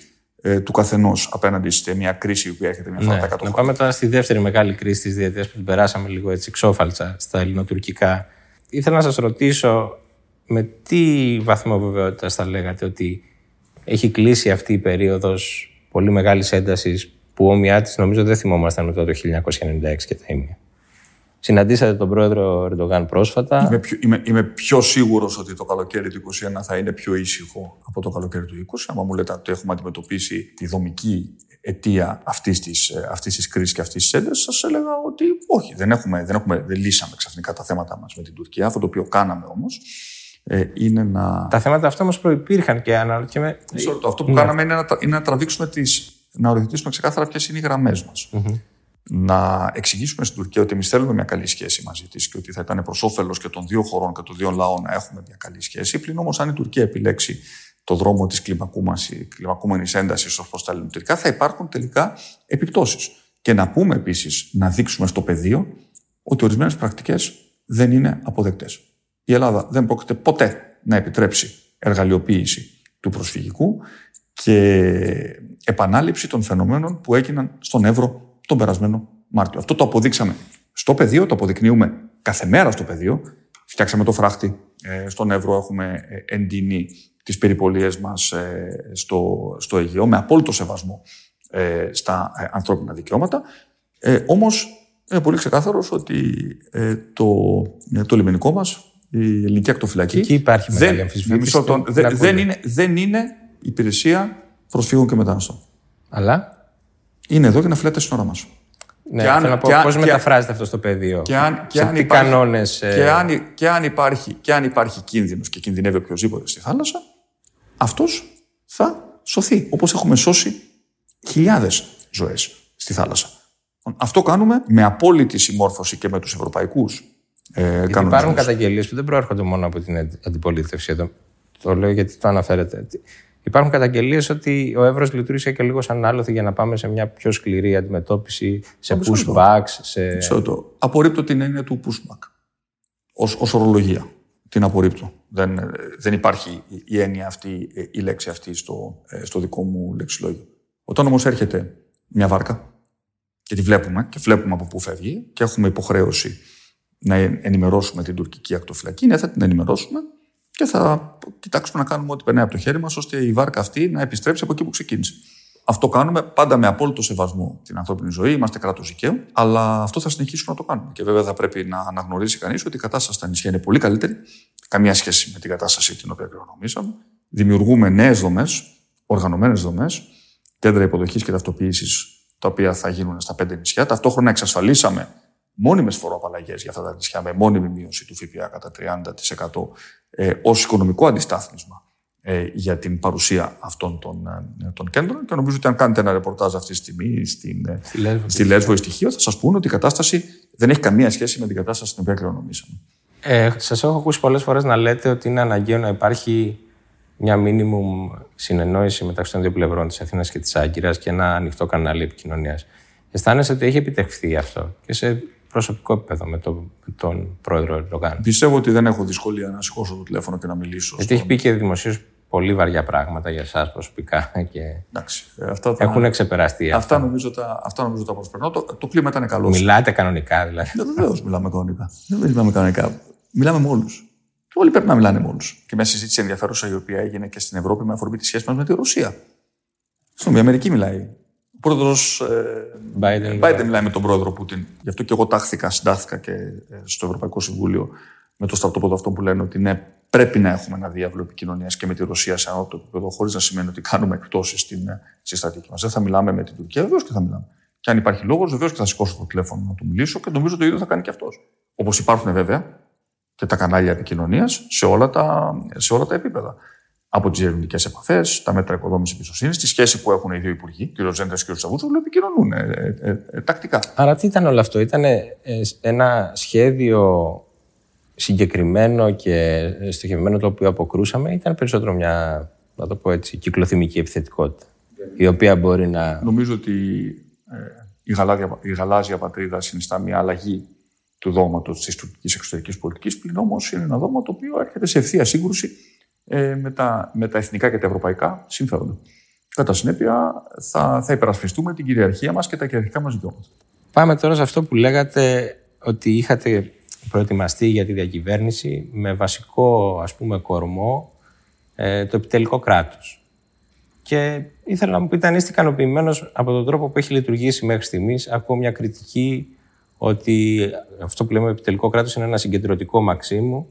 ε, του καθενός απέναντι σε μια κρίση που έρχεται μια φορά ναι. Να πάμε τώρα στη δεύτερη μεγάλη κρίση της διετίας που την περάσαμε λίγο έτσι ξόφαλτσα στα ελληνοτουρκικά. Ήθελα να σας ρωτήσω με τι βαθμό βεβαιότητας θα λέγατε ότι έχει κλείσει αυτή η περίοδος πολύ μεγάλης έντασης που όμοιά της νομίζω δεν θυμόμασταν ούτε το 1996 και τα ίμια. Συναντήσατε τον πρόεδρο Ερντογάν πρόσφατα. Είμαι πιο, είμαι, είμαι πιο σίγουρος ότι το καλοκαίρι του 2021 θα είναι πιο ήσυχο από το καλοκαίρι του 2020. Αν μου λέτε ότι έχουμε αντιμετωπίσει τη δομική αιτία αυτής της αυτής της κρίσης και αυτής της έντασης, σας έλεγα ότι όχι. Δεν, έχουμε, δεν, έχουμε, δεν λύσαμε ξαφνικά τα θέματα μας με την Τουρκία. Αυτό το οποίο κάναμε όμως ε, είναι να. Τα θέματα αυτά όμως προπήρχαν και αναρωτιέμαι. Αυτό που ναι. κάναμε είναι να, είναι να τραβήξουμε τι. να οριοθετήσουμε ξεκάθαρα ποιες είναι οι γραμμές μας. Mm-hmm να εξηγήσουμε στην Τουρκία ότι εμείς θέλουμε μια καλή σχέση μαζί της και ότι θα ήταν προς όφελος και των δύο χωρών και των δύο λαών να έχουμε μια καλή σχέση. Πλην όμως, αν η Τουρκία επιλέξει το δρόμο της κλιμακούμενης έντασης ως προς τα ελληνικά, θα υπάρχουν τελικά επιπτώσεις. Και να πούμε επίσης, να δείξουμε στο πεδίο ότι ορισμένες πρακτικές δεν είναι αποδεκτές. Η Ελλάδα δεν πρόκειται ποτέ να επιτρέψει εργαλειοποίηση του προσφυγικού και επανάληψη των φαινομένων που έγιναν στον Εύρο τον περασμένο Μάρτιο. Αυτό το αποδείξαμε στο πεδίο, το αποδεικνύουμε κάθε μέρα στο πεδίο. Φτιάξαμε το φράχτη ε, στον Εύρο, έχουμε ε, εντείνει τις περιπολίες μας ε, στο, στο Αιγαίο με απόλυτο σεβασμό στα ανθρώπινα δικαιώματα. Ε, όμως είναι πολύ ξεκάθαρος ότι το, το λιμενικό μας, η ελληνική ακτοφυλακή. Εκεί υπάρχει μεγάλη αμφισβήτηση. Δεν, δεν, είναι, δεν είναι υπηρεσία προσφύγων και μεταναστών. Αλλά; Είναι εδώ για να φυλάτε στην ώρα μας. Ναι, και αν, θέλω να πω πώς μεταφράζεται αυτό στο πεδίο; Και αν, και σε τι κανόνες. Ε, και, αν, και, αν υπάρχει, και αν υπάρχει κίνδυνος και κινδυνεύει οποιοδήποτε στη θάλασσα, αυτός θα σωθεί. Όπως έχουμε σώσει χιλιάδες ζωές στη θάλασσα. Αυτό κάνουμε με απόλυτη συμμόρφωση και με τους ευρωπαϊκούς ε, κανόνε. Υπάρχουν καταγγελίες που δεν προέρχονται μόνο από την αντιπολίτευση. Εδώ. Το λέω γιατί το αναφέρετε. Υπάρχουν καταγγελίες ότι ο Εύρος λειτουργήσε και λίγο σαν άλοθη για να πάμε σε μια πιο σκληρή αντιμετώπιση, σε pushbacks. Σε... το. Απορρίπτω την έννοια του pushback ως ορολογία. Την απορρίπτω. Δεν, δεν υπάρχει η έννοια αυτή, η λέξη αυτή στο, στο δικό μου λεξιλόγιο. Όταν όμως έρχεται μια βάρκα και τη βλέπουμε και βλέπουμε από πού φεύγει και έχουμε υποχρέωση να ενημερώσουμε την τουρκική ακτοφυλακή, ναι, θα την ενημερώσουμε και θα κοιτάξουμε να κάνουμε ό,τι περνάει από το χέρι μας, ώστε η βάρκα αυτή να επιστρέψει από εκεί που ξεκίνησε. Αυτό κάνουμε πάντα με απόλυτο σεβασμό την ανθρώπινη ζωή. Είμαστε κράτος δικαίου, αλλά αυτό θα συνεχίσουμε να το κάνουμε. Και βέβαια θα πρέπει να αναγνωρίσει κανείς ότι η κατάσταση στα νησιά είναι πολύ καλύτερη. Καμία σχέση με την κατάσταση την οποία κληρονομήσαμε. Δημιουργούμε νέες δομές, οργανωμένες δομές, κέντρα υποδοχής και ταυτοποίησης, τα οποία θα γίνουν στα πέντε νησιά. Ταυτόχρονα εξασφαλίσαμε μόνιμες φοροαπαλλαγές για αυτά τα νησιά με μόνιμη μείωση του ΦΠΑ κατά 30% ε, ως οικονομικό αντιστάθμισμα ε, για την παρουσία αυτών των, ε, των κέντρων και νομίζω ότι αν κάνετε ένα ρεπορτάζ αυτή τη στιγμή στην, ε, στη Λέσβο ή στοιχείο θα σας πούνε ότι η κατάσταση δεν έχει καμία σχέση με την κατάσταση στην οποία κληρονομήσαμε. Ε, σας έχω ακούσει πολλές φορές να λέτε ότι είναι αναγκαίο να υπάρχει μια μίνιμουμ συνεννόηση μεταξύ των δύο πλευρών της Αθήνας και της Άγκυρας και ένα ανοιχτό κανάλι επικοινωνίας. Αισθάνεσαι ότι έχει επιτευχθεί αυτό; Και σε προσωπικό επίπεδο με, το, με τον πρόεδρο Ερντογάν. Πιστεύω ότι δεν έχω δυσκολία να σηκώσω το τηλέφωνο και να μιλήσω. Γιατί έχει πει και δημοσίως πολύ βαριά πράγματα για εσάς προσωπικά. Και Εντάξει, ε, αυτά τα... έχουν ξεπεραστεί. Αυτά νομίζω τα, αυτά νομίζω τα προσπερνώ. Το, το κλίμα ήταν καλός. Μιλάτε κανονικά δηλαδή. Βεβαίως μιλάμε κανονικά. Δεν μιλάμε κανονικά. Μιλάμε με όλου. Και όλοι πρέπει να μιλάνε με όλου. Και μια συζήτηση ενδιαφέρουσα η οποία έγινε και στην Ευρώπη με αφορμή τη σχέση μας με τη Ρωσία. Στον Αμερική μιλάει. Ο πρόεδρος ε, Biden, μιλάει με τον πρόεδρο Πούτιν. Γι' αυτό και εγώ τάχθηκα, συντάχθηκα και ε, στο Ευρωπαϊκό Συμβούλιο με το στρατόπεδο αυτό που λένε ότι ναι, πρέπει να έχουμε ένα διάβολο επικοινωνίας και με τη Ρωσία σε ανώτατο επίπεδο, χωρίς να σημαίνει ότι κάνουμε εκπτώσεις στην, ε, στη στρατηγική μας. Δεν θα μιλάμε με την Τουρκία, βεβαίως και θα μιλάμε. Και αν υπάρχει λόγος, βεβαίως και θα σηκώσω το τηλέφωνο να του μιλήσω και νομίζω το ίδιο θα κάνει και αυτός. Όπως υπάρχουν βέβαια και τα κανάλια επικοινωνίας σε, όλα τα, σε όλα τα επίπεδα. Από τις διερευνητικές επαφές, τα μέτρα οικοδόμησης εμπιστοσύνης, τη σχέση που έχουν οι δύο υπουργοί, κ. Ζέντα και κ. Σαββούτσογλου, επικοινωνούν ε, ε, ε, τακτικά. Άρα τι ήταν όλο αυτό, ήταν ένα σχέδιο συγκεκριμένο και στοχευμένο το οποίο αποκρούσαμε ήταν περισσότερο μια, να το πω έτσι, κυκλοθυμική επιθετικότητα, η οποία μπορεί να... Νομίζω ότι ε, η, γαλάζια, η γαλάζια πατρίδα συνιστά μια αλλαγή του δόγματο της τουρκικής εξωτερικής πολιτικής, πλην όμως είναι ένα δόγμα το οποίο έρχεται σε ευθεία σύγκρουση ε, με, τα, με τα εθνικά και τα ευρωπαϊκά συμφέροντα. Κατά συνέπεια, θα, θα υπερασπιστούμε την κυριαρχία μας και τα κυριαρχικά μας δικαιώματα. Πάμε τώρα σε αυτό που λέγατε ότι είχατε προετοιμαστεί για τη διακυβέρνηση με βασικό ας πούμε κορμό ε, το επιτελικό κράτος. Και ήθελα να μου πείτε αν είστε ικανοποιημένος από τον τρόπο που έχει λειτουργήσει μέχρι στιγμής. Ακούω μια κριτική ότι αυτό που λέμε επιτελικό κράτος είναι ένα συγκεντρωτικό μαξίμου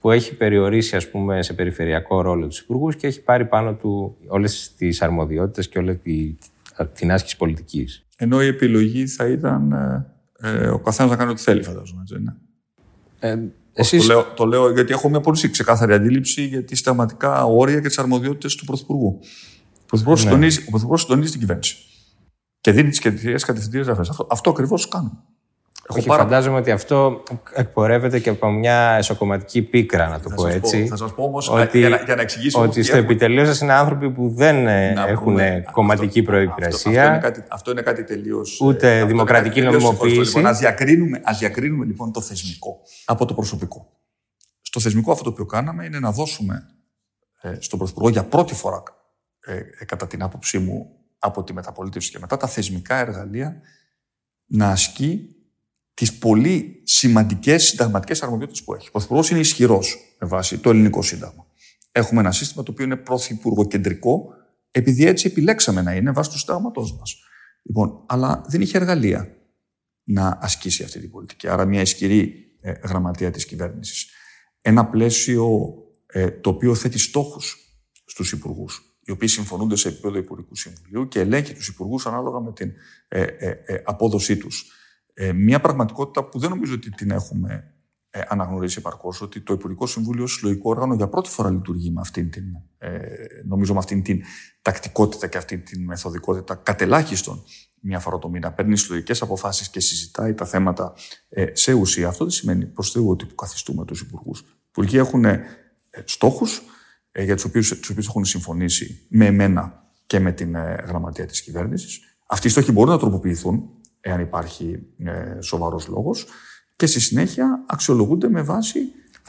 που έχει περιορίσει ας πούμε, σε περιφερειακό ρόλο τους υπουργούς και έχει πάρει πάνω του όλες τις αρμοδιότητες και όλη τη, την άσκηση πολιτικής. Ενώ η επιλογή θα ήταν ε, ε ο καθένας να κάνει ό,τι θέλει, φαντάζομαι. Έτσι, ναι. Ε, εσείς... το, λέω, το λέω γιατί έχω μια πολύ ξεκάθαρη αντίληψη για τη συνταγματικά όρια και τις αρμοδιότητες του Πρωθυπουργού. Ο Πρωθυπουργός ναι. συντονίζει, συντονίζει την κυβέρνηση. Και δίνει τις κατευθυντήριες γραφέ. Αυτό, αυτό ακριβώς κάνουμε. Όχι, πάρα... φαντάζομαι ότι αυτό εκπορεύεται και από μια εσωκομματική πίκρα, να το πω έτσι. θα σας πω όμως, ότι, για, να, για να εξηγήσω. Ότι στο έχουμε... επιτελείο σας είναι άνθρωποι που δεν ε, έχουν κομματική προπηρεσία. Αυτό, αυτό, αυτό, είναι κάτι τελείως. Ούτε δημοκρατική νομιμοποίηση. Λοιπόν, ας διακρίνουμε, ας διακρίνουμε λοιπόν το θεσμικό από το προσωπικό. Στο θεσμικό αυτό το οποίο κάναμε είναι να δώσουμε ε, στον Πρωθυπουργό για πρώτη φορά, ε, ε, κατά την άποψή μου, από τη μεταπολίτευση και μετά, τα θεσμικά εργαλεία να ασκεί τις πολύ σημαντικές συνταγματικές αρμοδιότητες που έχει. Ο Πρωθυπουργός είναι ισχυρός με βάση το ελληνικό σύνταγμα. Έχουμε ένα σύστημα το οποίο είναι πρωθυπουργοκεντρικό, επειδή έτσι επιλέξαμε να είναι βάσει του συντάγματό μας. Λοιπόν, αλλά δεν είχε εργαλεία να ασκήσει αυτή την πολιτική. Άρα, μια ισχυρή ε, γραμματεία της κυβέρνησης. Ένα πλαίσιο ε, το οποίο θέτει στόχους στους υπουργούς, οι οποίοι συμφωνούνται σε επίπεδο Υπουργικού Συμβουλίου και ελέγχει τους υπουργούς ανάλογα με την ε, ε, ε απόδοσή τους. Ε, μια πραγματικότητα που δεν νομίζω ότι την έχουμε ε, αναγνωρίσει επαρκώς, ότι το Υπουργικό Συμβούλιο ως συλλογικό όργανο για πρώτη φορά λειτουργεί με αυτήν την, ε, νομίζω με αυτήν την τακτικότητα και αυτήν την μεθοδικότητα κατελάχιστον μια φορά το μήνα. Παίρνει συλλογικές αποφάσεις και συζητάει τα θέματα ε, σε ουσία. Αυτό δεν σημαίνει προς Θεού ότι καθιστούμε τους υπουργούς. Οι υπουργοί έχουν ε, στόχους ε, για τους οποίους έχουν συμφωνήσει με εμένα και με την ε, γραμματεία της κυβέρνησης. Αυτοί οι στόχοι μπορούν να τροποποιηθούν εάν υπάρχει ε, σοβαρός λόγος και στη συνέχεια αξιολογούνται με βάση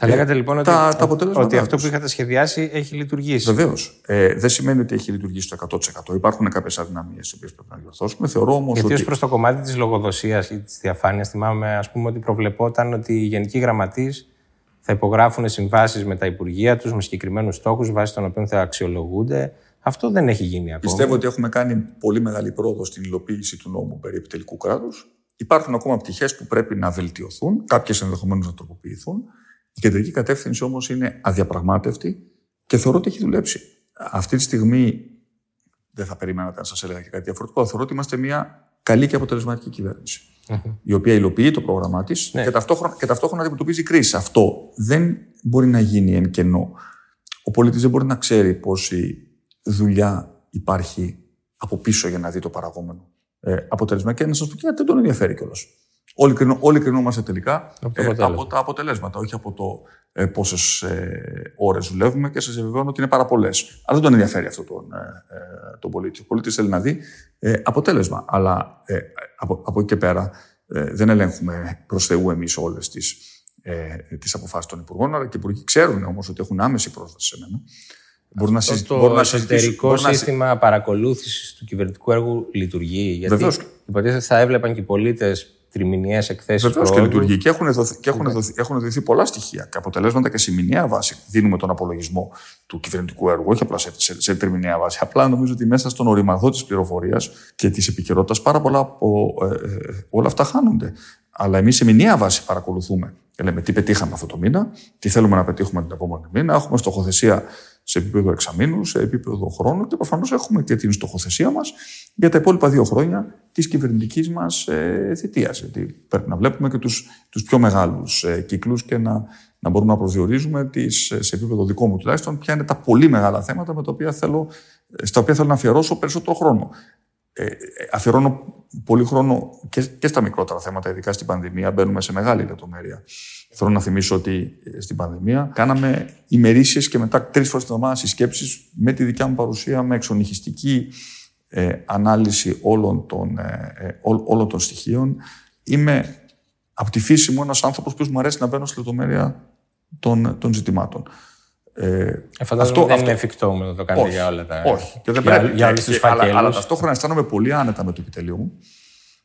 θα λέγατε λοιπόν ότι, τα, τα ότι αυτό που είχατε σχεδιάσει έχει λειτουργήσει. Βεβαίως. Ε, δεν σημαίνει ότι έχει λειτουργήσει το 100%. Υπάρχουν κάποιες αδυναμίες τις οποίες πρέπει να διορθώσουμε. Θεωρώ όμως. Γιατί ότι... ως προς το κομμάτι της λογοδοσίας ή της διαφάνειας, θυμάμαι ας πούμε, ότι προβλεπόταν ότι οι γενικοί γραμματείς θα υπογράφουν συμβάσεις με τα υπουργεία τους με συγκεκριμένους στόχους βάσει των οποίων θα αξιολογούνται. Αυτό δεν έχει γίνει ακόμα. Πιστεύω ότι έχουμε κάνει πολύ μεγάλη πρόοδο στην υλοποίηση του νόμου περί επιτελικού κράτους. Υπάρχουν ακόμα πτυχές που πρέπει να βελτιωθούν, κάποιες ενδεχομένως να τροποποιηθούν. Η κεντρική κατεύθυνση όμως είναι αδιαπραγμάτευτη και θεωρώ ότι έχει δουλέψει. Αυτή τη στιγμή δεν θα περίμενα να σας έλεγα και κάτι διαφορετικό. Θεωρώ ότι είμαστε μια καλή και αποτελεσματική η οποία υλοποιεί το πρόγραμμά της ναι. και, ταυτόχρονα, και ταυτόχρονα αντιμετωπίζει κρίση. Αυτό δεν μπορεί να γίνει εν κενό. Ο πολίτης δεν μπορεί να ξέρει πόση δουλειά υπάρχει από πίσω για να δει το παραγόμενο ε, αποτέλεσμα. Και να σα πω και δεν τον ενδιαφέρει κιόλας. Όλοι, κρινο, όλοι κρινόμαστε τελικά από, ε, από, τα αποτελέσματα, όχι από το ε, πόσες ε, ώρες δουλεύουμε και σας διαβεβαιώνω ότι είναι πάρα πολλές. Αλλά δεν τον ενδιαφέρει αυτό τον, ε, ε τον πολίτη. Ο πολίτης θέλει να δει ε, αποτέλεσμα. Αλλά από, από εκεί και πέρα Ε, δεν ελέγχουμε προς Θεού εμείς όλες τις ε, τις αποφάσεις των Υπουργών, αλλά και οι Υπουργοί ξέρουν όμως ότι έχουν άμεση πρόσβαση σε μένα. Μπορούν να συζητήσουν. Το να εσωτερικό σύστημα να... παρακολούθησης του κυβερνητικού έργου λειτουργεί. Γιατί Βεβαίως. υποτίθεται θα έβλεπαν και οι πολίτες τριμηνιαίες εκθέσεις. Βεβαίως και λειτουργεί. Και έχουν, δοθεί, και έχουν, δοθεί, έχουν δοθεί πολλά στοιχεία και αποτελέσματα και σε μηνιαία βάση. Δίνουμε τον απολογισμό του κυβερνητικού έργου, όχι απλά σε, σε, σε τριμηνιαία βάση. Απλά νομίζω ότι μέσα στον οριμαδό της πληροφορίας και της επικαιρότητας πάρα πολλά από, ε, ε, όλα αυτά χάνονται. Αλλά εμείς σε μηνιαία βάση παρακολουθούμε και λέμε τι πετύχαμε αυτό το μήνα, τι θέλουμε να πετύχουμε την επόμενη μήνα. Έχουμε στοχοθεσία σε επίπεδο εξαμήνου, σε επίπεδο χρόνου και προφανώς έχουμε και την στοχοθεσία μας για τα υπόλοιπα δύο χρόνια της κυβερνητικής μας ε, θητείας. Γιατί πρέπει να βλέπουμε και τους τους πιο μεγάλους ε, κύκλους και να, να μπορούμε να προσδιορίζουμε τις, ε, σε επίπεδο δικό μου τουλάχιστον ποια είναι τα πολύ μεγάλα θέματα με τα οποία θέλω, στα οποία θέλω να αφιερώσω περισσότερο χρόνο. Ε, αφιερώνω πολύ χρόνο και, και στα μικρότερα θέματα, ειδικά στην πανδημία. Μπαίνουμε σε μεγάλη λεπτομέρεια. Θέλω να θυμίσω ότι ε, στην πανδημία κάναμε ημερήσιες και μετά τρεις φορές την εβδομάδα συσκέψεις με τη δικιά μου παρουσία, με εξονυχιστική ε, ανάλυση όλων των, ε, ε όλων των στοιχείων. Είμαι από τη φύση μου ένας άνθρωπος που μου αρέσει να μπαίνω στη λεπτομέρεια των, των ζητημάτων. Ε, αυτό δεν είναι εφικτό να το κάνετε για όλα τα. Όχι. Και δεν για, πρέπει. Για και, αλλά, αλλά ταυτόχρονα αισθάνομαι πολύ άνετα με το επιτελείο μου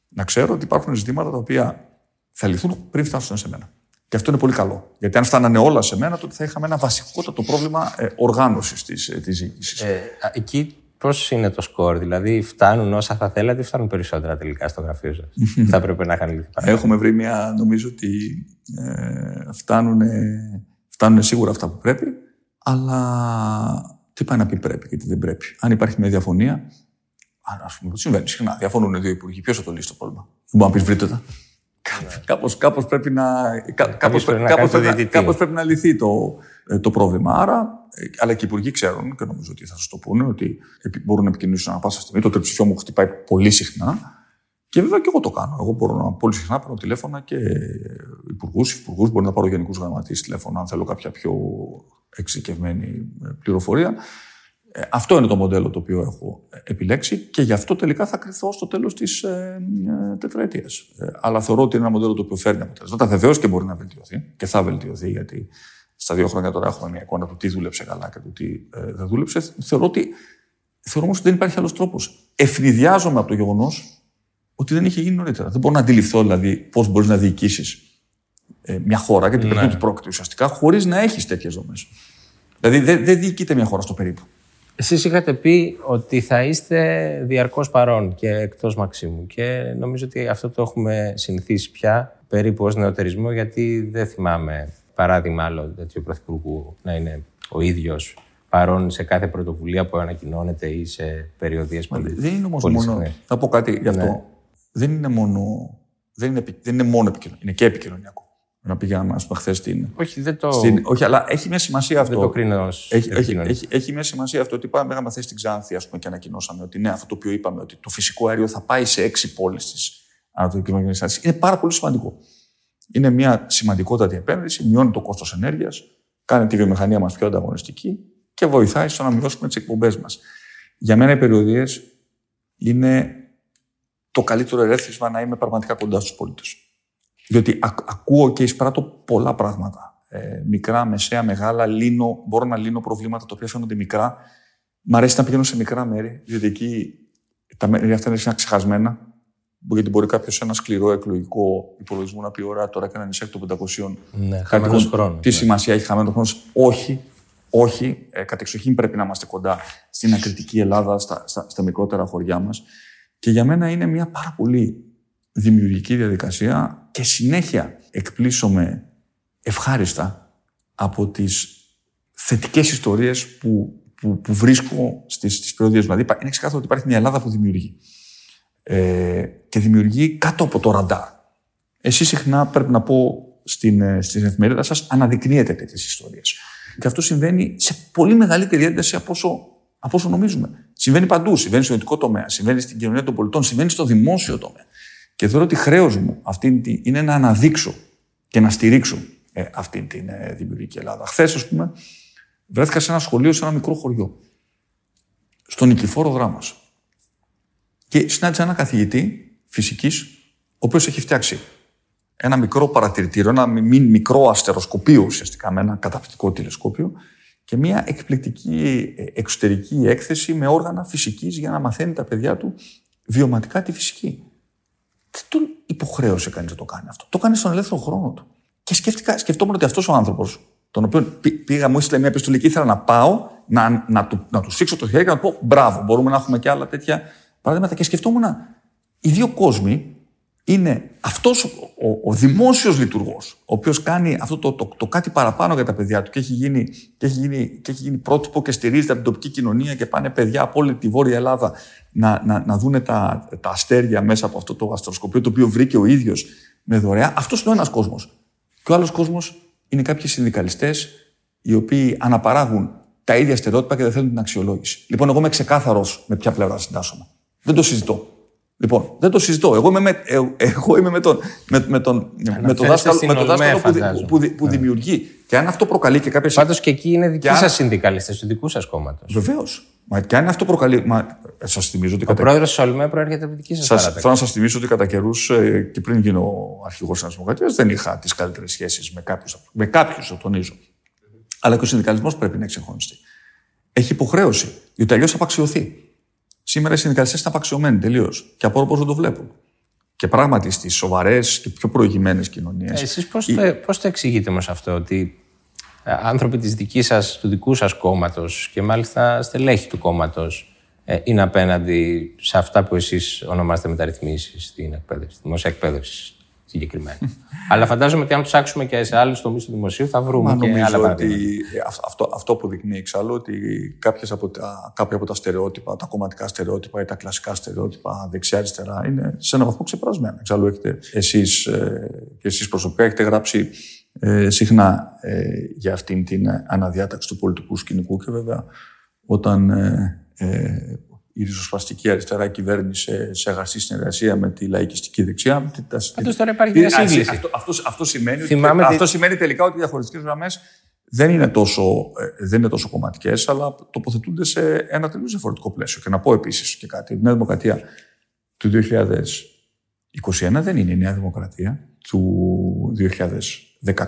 να ξέρω ότι υπάρχουν ζητήματα τα οποία θα λυθούν πριν φτάσουν σε μένα. Και αυτό είναι πολύ καλό. Γιατί αν φτάνανε όλα σε μένα, τότε θα είχαμε ένα βασικότατο πρόβλημα ε, οργάνωσης της ε, διοίκησης. Ε, εκεί πώς είναι το σκορ, δηλαδή φτάνουν όσα θα θέλατε ή φτάνουν περισσότερα τελικά στο γραφείο σας; θα έπρεπε να είχαν λυθεί. Έχουμε βρει μια, νομίζω ότι ε, φτάνουν, φτάνουν σίγουρα αυτά που πρέπει, αλλά τι πάει να πει πρέπει και τι δεν πρέπει. Αν υπάρχει μια διαφωνία, ας πούμε, συμβαίνει συχνά. Διαφωνούν δύο υπουργοί. Ποιος θα το λύσει το πρόβλημα; Δεν μπορεί να πεις βρείτε τα. Κάπως, κάπως, πρέπει να, κάπως, κάπως, πρέπει, κάπως πρέπει να λυθεί το, ε, το πρόβλημα. Άρα, ε, αλλά και οι υπουργοί ξέρουν και νομίζω ότι θα σας το πούνε ότι μπορούν να επικοινωνήσουν ανά πάσα στιγμή. Το τριψηφιό μου χτυπάει πολύ συχνά. Και βέβαια και εγώ το κάνω. Εγώ μπορώ να πολύ συχνά παίρνω τηλέφωνα και υπουργούς, υπουργού. Μπορεί να πάρω γενικούς γραμματείς τηλέφωνα αν θέλω κάποια πιο εξειδικευμένη ε, πληροφορία. Ε, αυτό είναι το μοντέλο το οποίο έχω επιλέξει και γι' αυτό τελικά θα κρυθώ στο τέλος της ε, ε τετραετίας. Ε, αλλά θεωρώ ότι είναι ένα μοντέλο το οποίο φέρνει αποτελέσματα. Βεβαίως και μπορεί να βελτιωθεί και θα βελτιωθεί, γιατί στα δύο χρόνια τώρα έχουμε μια εικόνα του τι δούλεψε καλά και του τι ε, δεν δούλεψε. Θεωρώ ότι θεωρώ όμως ότι δεν υπάρχει άλλος τρόπος. Ευνηδιάζομαι από το γεγονός ότι δεν είχε γίνει νωρίτερα. Δεν μπορώ να αντιληφθώ δηλαδή πώς μπορείς να διοικήσεις ε, μια χώρα, γιατί ναι. του πρόκειται ουσιαστικά, χωρίς να έχεις τέτοιες δομές. Δηλαδή δεν, δεν διοικείται μια χώρα στο περίπου. Εσείς είχατε πει ότι θα είστε διαρκώς παρόν και εκτός Μαξίμου και νομίζω ότι αυτό το έχουμε συνηθίσει πια περίπου ως νεοτερισμό γιατί δεν θυμάμαι παράδειγμα άλλο τέτοιο πρωθυπουργού να είναι ο ίδιος παρόν σε κάθε πρωτοβουλία που ανακοινώνεται ή σε περιοδίες που Δεν είναι όμως μόνο, θα πω κάτι γι' αυτό, ναι. δεν είναι μόνο, δεν είναι, δεν είναι μόνο επικοινωνία, είναι και επικοινωνιακό να πήγαμε, ας πούμε, χθες στην. Όχι, δεν το. Στην, όχι, αλλά έχει μια σημασία αυτό. Δεν το κρίνω έχει, έχει, έχει, έχει, μια σημασία αυτό ότι πάμε, είχαμε θέση στην Ξάνθη, ας πούμε, και ανακοινώσαμε ότι ναι, αυτό το οποίο είπαμε, ότι το φυσικό αέριο θα πάει σε έξι πόλεις της Ανατολικής Μακεδονίας. Είναι πάρα πολύ σημαντικό. Είναι μια σημαντικότατη επένδυση, μειώνει το κόστος ενέργειας, κάνει τη βιομηχανία μας πιο ανταγωνιστική και βοηθάει στο να μειώσουμε τις εκπομπές μας. Για μένα οι περιοδίες είναι το καλύτερο ερέθισμα να είμαι πραγματικά κοντά στους πολίτες. Διότι ακούω και εισπράττω πολλά πράγματα. Ε, μικρά, μεσαία, μεγάλα, λύνω, μπορώ να λύνω προβλήματα τα οποία φαίνονται μικρά. Μ' αρέσει να πηγαίνω σε μικρά μέρη, διότι εκεί τα μέρη αυτά είναι ξεχασμένα. Γιατί μπορεί κάποιος σε ένα σκληρό εκλογικό υπολογισμό να πει: Ωραία, τώρα έκανα νησάκι των 500. Ναι, χαμένος χρόνος. Τι ναι. σημασία έχει χαμένος χρόνος. Όχι, όχι. Ε, κατεξοχήν πρέπει να είμαστε κοντά στην ακριτική Ελλάδα, στα, στα, στα μικρότερα χωριά μας. Και για μένα είναι μια πάρα πολύ δημιουργική διαδικασία και συνέχεια εκπλήσωμαι ευχάριστα από τις θετικές ιστορίες που, που, που βρίσκω στις, στις περιοδίες. Δηλαδή είναι ξεκάθαρο ότι υπάρχει μια Ελλάδα που δημιουργεί. Ε, και δημιουργεί κάτω από το ραντάρ. Εσείς συχνά πρέπει να πω στην, ε, στην εφημερίδα σας αναδεικνύετε τέτοιες ιστορίες. Και αυτό συμβαίνει σε πολύ μεγαλύτερη ένταση από όσο, από όσο νομίζουμε. Συμβαίνει παντού. Συμβαίνει στο ιδιωτικό τομέα, συμβαίνει στην κοινωνία των πολιτών, συμβαίνει στο δημόσιο τομέα. Και θεωρώ ότι χρέος μου αυτή είναι να αναδείξω και να στηρίξω ε, αυτή την ε, δημιουργική Ελλάδα. Χθες, ας πούμε, βρέθηκα σε ένα σχολείο σε ένα μικρό χωριό. Στον Νικηφόρο Δράμα. Και συνάντησα ένα καθηγητή φυσικής, ο οποίος έχει φτιάξει ένα μικρό παρατηρητήριο, ένα μικρό αστεροσκοπείο ουσιαστικά με ένα καταπληκτικό τηλεσκόπιο και μια εκπληκτική ε, εξωτερική έκθεση με όργανα φυσικής για να μαθαίνει τα παιδιά του βιωματικά τη φυσική. Δεν τον υποχρέωσε κανείς να το κάνει αυτό. Το κάνει στον ελεύθερο χρόνο του. Και σκέφτηκα, σκεφτόμουν ότι αυτός ο άνθρωπος, τον οποίο πήγα, μου έστειλε μια επιστολή και ήθελα να πάω, να, να, του, να του σήξω το χέρι και να του πω μπράβο, μπορούμε να έχουμε και άλλα τέτοια παραδείγματα. Και σκεφτόμουν οι δύο κόσμοι είναι αυτός ο, ο, ο δημόσιος λειτουργός, ο οποίος κάνει αυτό το, το, το, κάτι παραπάνω για τα παιδιά του και έχει, γίνει, και, έχει γίνει, και έχει γίνει πρότυπο και στηρίζεται από την τοπική κοινωνία και πάνε παιδιά από όλη τη Βόρεια Ελλάδα να, να, να δούνε τα, τα αστέρια μέσα από αυτό το αστροσκοπείο το οποίο βρήκε ο ίδιος με δωρεά. Αυτός είναι ο ένας κόσμος. Και ο άλλος κόσμος είναι κάποιοι συνδικαλιστές οι οποίοι αναπαράγουν τα ίδια στερεότυπα και δεν θέλουν την αξιολόγηση. Λοιπόν, εγώ είμαι ξεκάθαρος με ποια πλευρά συντάσσομαι. Δεν το συζητώ. Λοιπόν, δεν το συζητώ. Εγώ είμαι με, ε, εγώ είμαι με τον, με, με τον, με τον δάσκαλο, με τον δάσκαλο που, που, που, που, ναι. δημιουργεί. Και αν αυτό προκαλεί και κάποιε. Πάντως και εκεί είναι δικοί αν... σας συνδικαλιστές, του δικού σας κόμματος. Βεβαίως. Μα και αν αυτό προκαλεί. Μα, σας θυμίζω ότι. Ο κατά... πρόεδρος της Ολμέ προέρχεται από τη δική σας παράταξη. Θέλω να σας θυμίσω ότι κατά καιρούς ε, και πριν γίνω αρχηγός της Δημοκρατίας δεν είχα τις καλύτερες σχέσεις με κάποιους. Με κάποιους, το τονίζω. Αλλά και ο συνδικαλισμός πρέπει να εξεχώνιστεί. Έχει υποχρέωση, διότι αλλιώς θα απαξιωθεί. Σήμερα οι συνδικαλιστές είναι απαξιωμένοι τελείως και απορώ πώ δεν το βλέπουν. Και πράγματι στις σοβαρές και πιο προηγημένες κοινωνίες. Ε, Εσείς πώς η... το, πώς το εξηγείτε όμως αυτό, ότι ε, άνθρωποι της δικής σας, του δικού σας κόμματος και μάλιστα στελέχη του κόμματος ε, είναι απέναντι σε αυτά που εσείς ονομάζετε μεταρρυθμίσεις στην εκπαίδευση, δημόσια εκπαίδευση συγκεκριμένα; Αλλά φαντάζομαι ότι αν ψάξουμε και σε άλλους τομείς του δημοσίου θα βρούμε Μα, και άλλα ότι αυτό, αυτό που δείχνει εξάλλου ότι κάποιες από τα, κάποια από τα στερεότυπα, τα κομματικά στερεότυπα ή τα κλασικά στερεότυπα δεξιά-αριστερά είναι σε έναν βαθμό ξεπερασμένα. Εξάλλου έχετε εσείς ε, και εσείς προσωπικά έχετε γράψει ε, συχνά ε, για αυτήν την αναδιάταξη του πολιτικού σκηνικού και βέβαια όταν ε, ε η ριζοσπαστική αριστερά κυβέρνησε σε αγαστή συνεργασία με τη λαϊκιστική δεξιά. Πάντω τώρα υπάρχει μια σύγκληση. Αυτό, αυτό, αυτός, σημαίνει, ότι, αυτό σημαίνει τελικά ότι οι διαχωριστικές γραμμές δεν είναι τόσο, ε, δεν είναι τόσο κομματικές, αλλά τοποθετούνται σε ένα τελείως διαφορετικό πλαίσιο. Και να πω επίσης και κάτι. Η Νέα Δημοκρατία του 2021 δεν είναι η Νέα Δημοκρατία του 2016.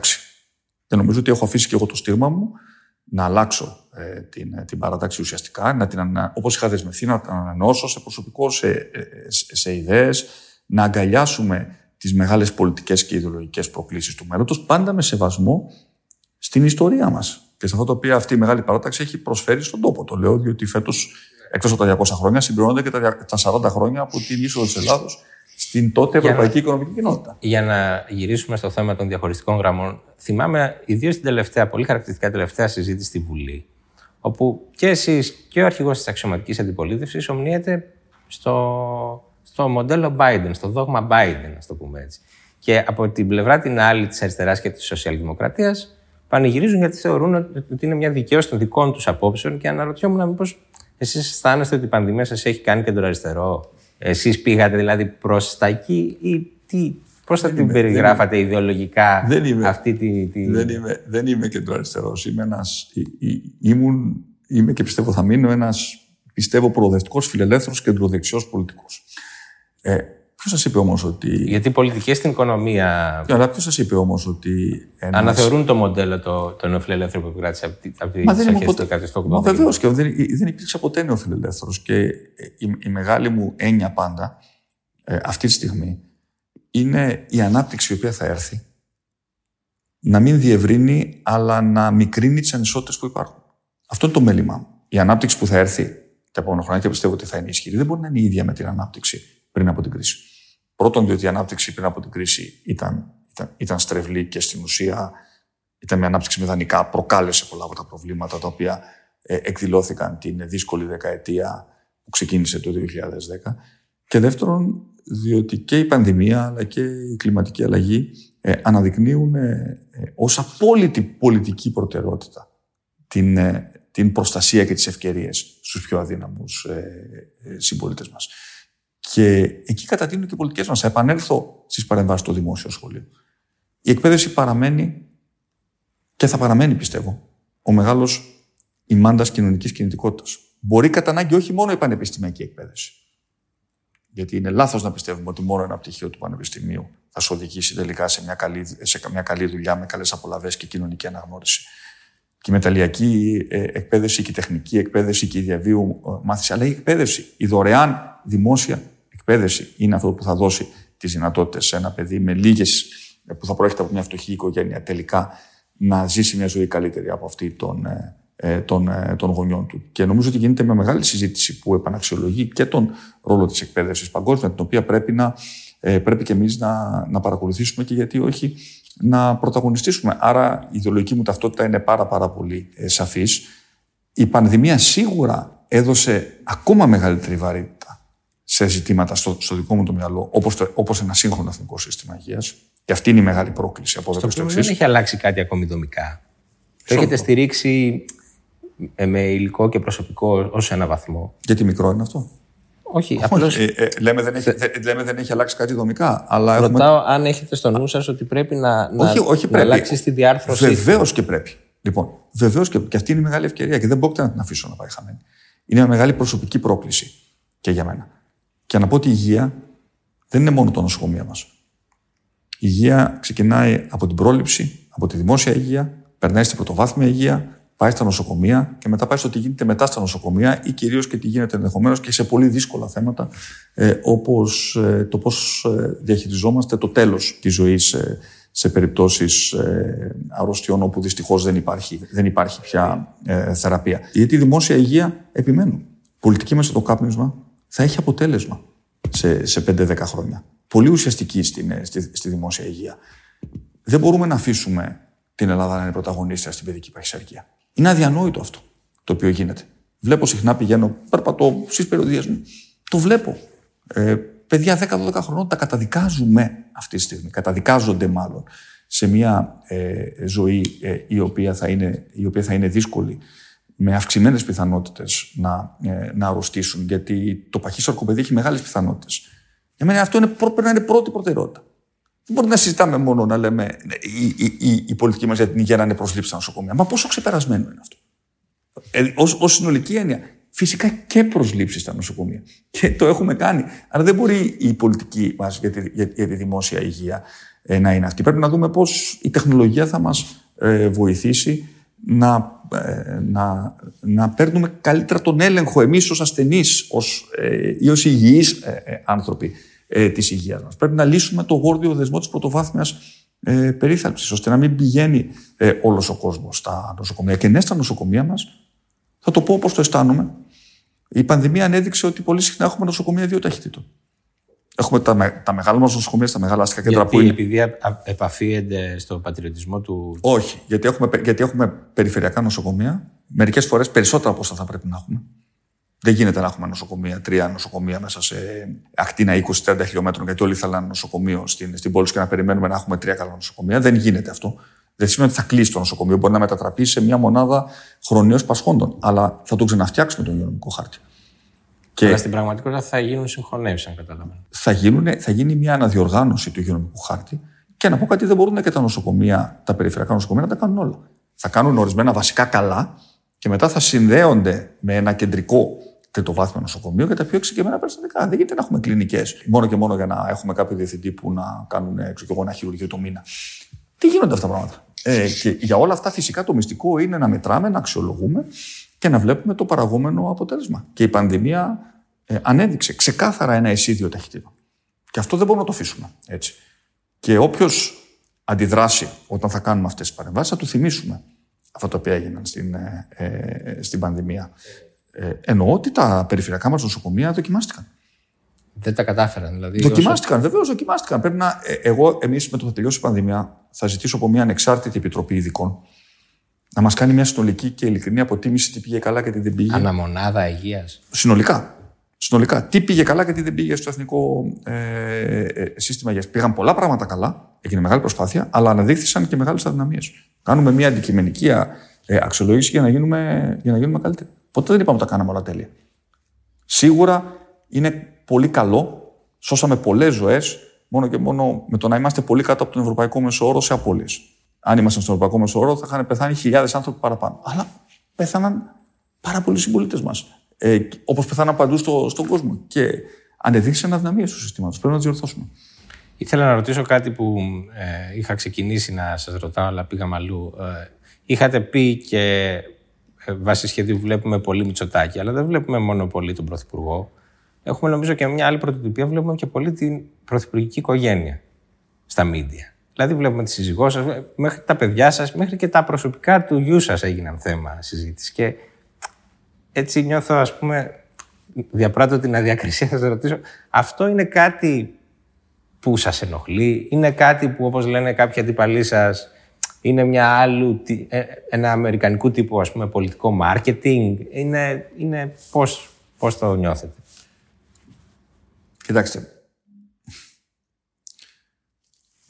Και νομίζω ότι έχω αφήσει και εγώ το στήρμα μου να αλλάξω ε, την, ε, την παράταξη ουσιαστικά, να την, όπως είχα δεσμευθεί να την ανανεώσω σε προσωπικό, σε, ε, σε, σε ιδέες, να αγκαλιάσουμε τις μεγάλες πολιτικές και ιδεολογικές προκλήσεις του μέλλοντος, πάντα με σεβασμό στην ιστορία μας. Και σε αυτό το οποίο αυτή η μεγάλη παράταξη έχει προσφέρει στον τόπο. Το λέω διότι φέτος, εκτός από τα 200 χρόνια, συμπληρώνονται και τα 40 χρόνια από την είσοδο της Ελλάδος στην τότε Ευρωπαϊκή Οικονομική Κοινότητα. Για να γυρίσουμε στο θέμα των διαχωριστικών γραμμών, θυμάμαι ιδίως την τελευταία, πολύ χαρακτηριστικά τελευταία συζήτηση στη Βουλή, όπου και εσείς και ο αρχηγός της αξιωματικής αντιπολίτευσης ομνύεται στο, στο μοντέλο Biden, στο δόγμα Biden, ας το πούμε έτσι. Και από την πλευρά την άλλη της αριστεράς και της σοσιαλδημοκρατίας πανηγυρίζουν γιατί θεωρούν ότι είναι μια δικαίωση των δικών τους απόψεων και αναρωτιόμουν μήπως εσείς αισθάνεστε ότι η πανδημία σας έχει κάνει αριστερό εσείς πήγατε δηλαδή προς τα εκεί ή τι, πώς θα την περιγράφατε δεν ιδεολογικά δεν είμαι, αυτή τη... τη... Δεν είμαι, δεν είμαι κεντροαριστερός. Είμαι ένας, ήμουν, είμαι και πιστεύω θα μείνω ένας πιστεύω προοδευτικός, φιλελεύθερος, κεντροδεξιός πολιτικός. Ε, Ποιος σας είπε όμως ότι. Γιατί οι πολιτικές στην οικονομία. Ναι, αλλά ποιος σας είπε όμως ότι. Ένας... Αναθεωρούν το μοντέλο το, το νεοφιλελεύθερο που κράτησε από, από τις αρχές του 1980. Μα βεβαίως και δεν, δεν υπήρξε ποτέ νεοφιλελεύθερος. Και η, η, μεγάλη μου έννοια πάντα ε, αυτή τη στιγμή είναι η ανάπτυξη η οποία θα έρθει να μην διευρύνει, αλλά να μικρύνει τις ανισότητες που υπάρχουν. Αυτό είναι το μέλημά μου. Η ανάπτυξη που θα έρθει τα επόμενα χρόνια και πιστεύω ότι θα είναι ισχυρή, δεν μπορεί να είναι η ίδια με την ανάπτυξη πριν από την κρίση. Πρώτον, διότι η ανάπτυξη πριν από την κρίση ήταν, ήταν, ήταν στρεβλή και στην ουσία ήταν μια ανάπτυξη μηδανικά, προκάλεσε πολλά από τα προβλήματα τα οποία ε, εκδηλώθηκαν την δύσκολη δεκαετία που ξεκίνησε το 2010. Και δεύτερον, διότι και η πανδημία αλλά και η κλιματική αλλαγή ε, αναδεικνύουν ε, ε ως απόλυτη πολιτική προτεραιότητα την, ε, την προστασία και τις ευκαιρίες στους πιο αδύναμους ε, συμπολίτες μας. Και εκεί κατατείνουν και οι πολιτικές μας. Θα επανέλθω στις παρεμβάσεις του δημόσιο σχολείου. Η εκπαίδευση παραμένει και θα παραμένει, πιστεύω, ο μεγάλος ημάντας κοινωνικής κινητικότητας. Μπορεί κατά ανάγκη όχι μόνο η πανεπιστημιακή εκπαίδευση. Γιατί είναι λάθος να πιστεύουμε ότι μόνο ένα πτυχίο του Πανεπιστημίου θα σου οδηγήσει τελικά σε μια καλή, σε μια καλή δουλειά με καλές απολαυέ και κοινωνική αναγνώριση. Και η μεταλλιακή ε, εκπαίδευση και η τεχνική εκπαίδευση και η διαβίου ε, μάθηση, αλλά η εκπαίδευση, η δωρεάν δημόσια εκπαίδευση είναι αυτό που θα δώσει τις δυνατότητες σε ένα παιδί με λίγες που θα προέρχεται από μια φτωχή οικογένεια τελικά να ζήσει μια ζωή καλύτερη από αυτή των, ε, των, ε, των γονιών του. Και νομίζω ότι γίνεται με μεγάλη συζήτηση που επαναξιολογεί και τον ρόλο της εκπαίδευσης παγκόσμια, την οποία πρέπει, να, ε, πρέπει και εμείς να, να παρακολουθήσουμε και γιατί όχι να πρωταγωνιστήσουμε. Άρα η ιδεολογική μου ταυτότητα είναι πάρα πάρα πολύ σαφής. Η πανδημία σίγουρα έδωσε ακόμα μεγαλύτερη βαρύτητα σε ζητήματα στο, στο δικό μου το μυαλό, όπως, το, όπως ένα σύγχρονο εθνικό σύστημα υγείας. Και αυτή είναι η μεγάλη πρόκληση από εδώ στο Δεν έχει αλλάξει κάτι ακόμη δομικά. Το έχετε στηρίξει ε, με υλικό και προσωπικό ως ένα βαθμό. Γιατί μικρό είναι αυτό; Όχι, απλώς... ε, ε, λέμε, δεν έχει, λέμε δεν έχει αλλάξει κάτι δομικά. Αλλά Ρωτάω έχουμε... αν έχετε στο νου σας ότι πρέπει να, όχι, όχι να αλλάξει τη διάρθρωση. Βεβαίως και πρέπει. Λοιπόν, βεβαίως και, και αυτή είναι η μεγάλη ευκαιρία και δεν μπορείτε να την αφήσω να πάει χαμένη. Είναι μια μεγάλη προσωπική πρόκληση και για μένα. Και να πω ότι η υγεία δεν είναι μόνο το νοσοκομείο μας. Η υγεία ξεκινάει από την πρόληψη, από τη δημόσια υγεία, περνάει στην πρωτοβάθμια υγεία, πάει στα νοσοκομεία και μετά πάει στο τι γίνεται μετά στα νοσοκομεία ή κυρίως και τι γίνεται ενδεχομένως και σε πολύ δύσκολα θέματα, ε, όπως ε, το πώς ε, διαχειριζόμαστε το τέλος της ζωής ε, σε περιπτώσεις ε, αρρωστιών όπου δυστυχώς δεν υπάρχει, δεν υπάρχει πια ε, θεραπεία. Γιατί η δημόσια υγεία, επιμένω, πολιτική μέσα το κάπνισμα θα έχει αποτέλεσμα σε, σε 5-10 χρόνια. Πολύ ουσιαστική στην, στη, στη δημόσια υγεία. Δεν μπορούμε να αφήσουμε την Ελλάδα να είναι πρωταγωνίστρια στην παιδική παχυσαρκία. Είναι αδιανόητο αυτό το οποίο γίνεται. Βλέπω συχνά, πηγαίνω, περπατώ στις περιοδίες μου. Το βλέπω. Ε, παιδιά 10-12 χρονών τα καταδικάζουμε αυτή τη στιγμή. Καταδικάζονται μάλλον σε μια ε, ζωή ε, η, οποία θα είναι, η οποία θα είναι δύσκολη με αυξημένες πιθανότητες να, ε, να αρρωστήσουν, γιατί το παχύσαρκο παιδί έχει μεγάλες πιθανότητες. Για μένα αυτό είναι, πρέπει να είναι πρώτη προτεραιότητα. Δεν μπορεί να συζητάμε μόνο να λέμε η, η, η, η πολιτική μας για την υγεία να είναι προσλήψη στα νοσοκομεία. Μα πόσο ξεπερασμένο είναι αυτό. Ε, Ω συνολική έννοια. Φυσικά και προσλήψεις στα νοσοκομεία. Και το έχουμε κάνει. Αλλά δεν μπορεί η πολιτική μας για, τη, για, τη δημόσια υγεία ε, να είναι αυτή. Πρέπει να δούμε πώς η τεχνολογία θα μας ε, βοηθήσει να, ε, να, να παίρνουμε καλύτερα τον έλεγχο εμείς ως ασθενείς ε, ή ως υγιείς άνθρωποι ε, της υγείας μας. Πρέπει να λύσουμε το γόρδιο δεσμό της πρωτοβάθμιας ε, περίθαλψης, ώστε να μην πηγαίνει ε, όλος ο κόσμος στα νοσοκομεία. Και ναι, στα νοσοκομεία μας, θα το πω όπως το αισθάνομαι, η πανδημία ανέδειξε ότι πολύ συχνά έχουμε νοσοκομεία δύο ταχυτήτων. Έχουμε τα, τα μεγάλα μας νοσοκομεία, τα μεγάλα αστικά κέντρα γιατί, που είναι. Επειδή επαφίεται στο πατριωτισμό του. Όχι, γιατί έχουμε, γιατί έχουμε περιφερειακά νοσοκομεία. Μερικές φορές περισσότερα από όσα θα πρέπει να έχουμε. Δεν γίνεται να έχουμε νοσοκομεία, τρία νοσοκομεία μέσα σε ακτίνα 20-30 χιλιόμετρων, γιατί όλοι θέλουν ένα νοσοκομείο στην, στην πόλη και να περιμένουμε να έχουμε τρία καλά νοσοκομεία. Δεν γίνεται αυτό. Δεν σημαίνει ότι θα κλείσει το νοσοκομείο. Μπορεί να μετατραπεί σε μια μονάδα χρονίω πασχόντων. Αλλά θα το ξαναφτιάξουμε τον υγειονομικό χάρτη. Και αλλά στην πραγματικότητα θα γίνουν συγχωνεύσεις, αν καταλαβαίνω. Θα, θα γίνει μια αναδιοργάνωση του υγειονομικού χάρτη. Και να πω κάτι, δεν μπορούν και τα νοσοκομεία, τα περιφερειακά νοσοκομεία να τα κάνουν όλα. Θα κάνουν ορισμένα βασικά καλά και μετά θα συνδέονται με ένα κεντρικό τριτοβάθμιο νοσοκομείο για τα πιο εξοικειωμένα περιστατικά. Δεν γίνεται να έχουμε κλινικές μόνο και μόνο για να έχουμε κάποιο διευθυντή που να κάνουν έξω και εγώ ένα χειρουργείο το μήνα. Τι γίνονται αυτά τα πράγματα; Ε, και για όλα αυτά φυσικά το μυστικό είναι να μετράμε, να αξιολογούμε και να βλέπουμε το παραγόμενο αποτέλεσμα. Και η πανδημία ε, ανέδειξε ξεκάθαρα ένα εισίδιο ταχυτήτων. Και αυτό δεν μπορούμε να το αφήσουμε έτσι. Και όποιος αντιδράσει όταν θα κάνουμε αυτές τις παρεμβάσεις, θα του θυμίσουμε αυτά τα οποία έγιναν στην, ε, ε, στην πανδημία. Ε, εννοώ ότι τα περιφερειακά μας νοσοκομεία δοκιμάστηκαν. Δεν τα κατάφεραν, δηλαδή. Δοκιμάστηκαν, όσο... βεβαίως δοκιμάστηκαν. Πρέπει να, ε, εγώ, εμείς με το θα τελειώσει η πανδημία, θα ζητήσω από μια ανεξάρτητη επιτροπή ειδικών να μας κάνει μια συνολική και ειλικρινή αποτίμηση τι πήγε καλά και τι δεν πήγε. Αναμονάδα υγείας. Συνολικά. Συνολικά. Τι πήγε καλά και τι δεν πήγε στο εθνικό ε, ε, σύστημα υγείας. Πήγαν πολλά πράγματα καλά, έγινε μεγάλη προσπάθεια, αλλά αναδείχθησαν και μεγάλες αδυναμίες. Κάνουμε μια αντικειμενική ε, αξιολόγηση για να γίνουμε, για να γίνουμε καλύτεροι. Ποτέ δεν είπαμε ότι τα κάναμε όλα τέλεια. Σίγουρα είναι πολύ καλό. Σώσαμε πολλές ζωές μόνο και μόνο με το να είμαστε πολύ κάτω από τον ευρωπαϊκό μέσο όρο σε απώλειες. Αν ήμασταν στον ευρωπαϊκό μέσο όρο, θα είχαν πεθάνει χιλιάδες άνθρωποι παραπάνω. Αλλά πέθαναν πάρα πολλοί συμπολίτες μας. Ε, Όπως πεθάναν παντού στο, στον κόσμο. Και ανεδείξαν αδυναμίε τους συστήματο. Πρέπει να τις διορθώσουμε. Ήθελα να ρωτήσω κάτι που ε, είχα ξεκινήσει να σας ρωτάω, αλλά πήγαμε αλλού. Ε, είχατε πει και ε, βάσει σχεδίου βλέπουμε πολύ Μητσοτάκη, αλλά δεν βλέπουμε μόνο πολύ τον Πρωθυπουργό. Έχουμε νομίζω και μια άλλη πρωτοτυπία, βλέπουμε και πολύ την πρωθυπουργική οικογένεια στα μίντια. Δηλαδή βλέπουμε τη σύζυγό σας, μέχρι τα παιδιά σας, μέχρι και τα προσωπικά του γιού σας έγιναν θέμα συζήτηση. Και έτσι νιώθω, ας πούμε, διαπράττω την αδιακρισία να σας ρωτήσω, αυτό είναι κάτι που σας ενοχλεί, είναι κάτι που όπως λένε κάποιοι αντιπαλοί σας, είναι μια άλλου, ε, ένα αμερικανικού τύπου ας πούμε πολιτικό marketing, είναι, είναι πώς, πώς το νιώθετε; Κοιτάξτε,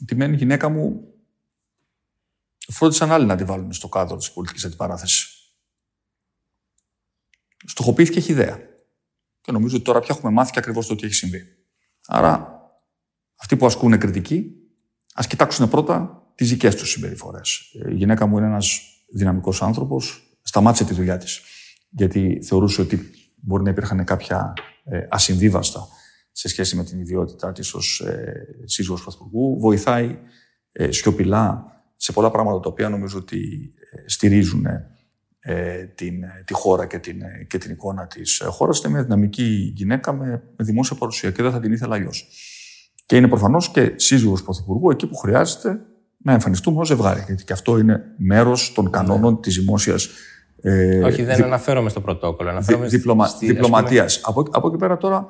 τη μένη γυναίκα μου φρόντισαν άλλοι να τη βάλουν στο κάδρο της πολιτικής αντιπαράθεσης. Στοχοποιήθηκε έχει ιδέα. Και νομίζω ότι τώρα πια έχουμε μάθει και ακριβώς το τι έχει συμβεί. Άρα αυτοί που ασκούν κριτική, ας κοιτάξουν πρώτα τις δικές τους συμπεριφορές. Η γυναίκα μου είναι ένας δυναμικός άνθρωπος, σταμάτησε τη δουλειά της. Γιατί θεωρούσε ότι μπορεί να υπήρχαν κάποια ε, ασυμβίβαστα σε σχέση με την ιδιότητά της ως ε, σύζυγος Πρωθυπουργού. Βοηθάει ε, σιωπηλά σε πολλά πράγματα τα οποία νομίζω ότι ε, στηρίζουν ε, την, τη χώρα και την, και την εικόνα της χώρας. Είναι μια δυναμική γυναίκα με, με δημόσια παρουσία και δεν θα την ήθελα αλλιώς. Και είναι προφανώς και σύζυγος Πρωθυπουργού εκεί που χρειάζεται να εμφανιστούμε ως ζευγάρι. Γιατί και αυτό είναι μέρος των κανόνων ναι. της δημόσιας. Ε, Όχι, δεν δι... αναφέρομαι στο πρωτόκολλο. Αναφέρομαι διπλωμα... στη... Διπλωματίας. Από, από εκεί πέρα τώρα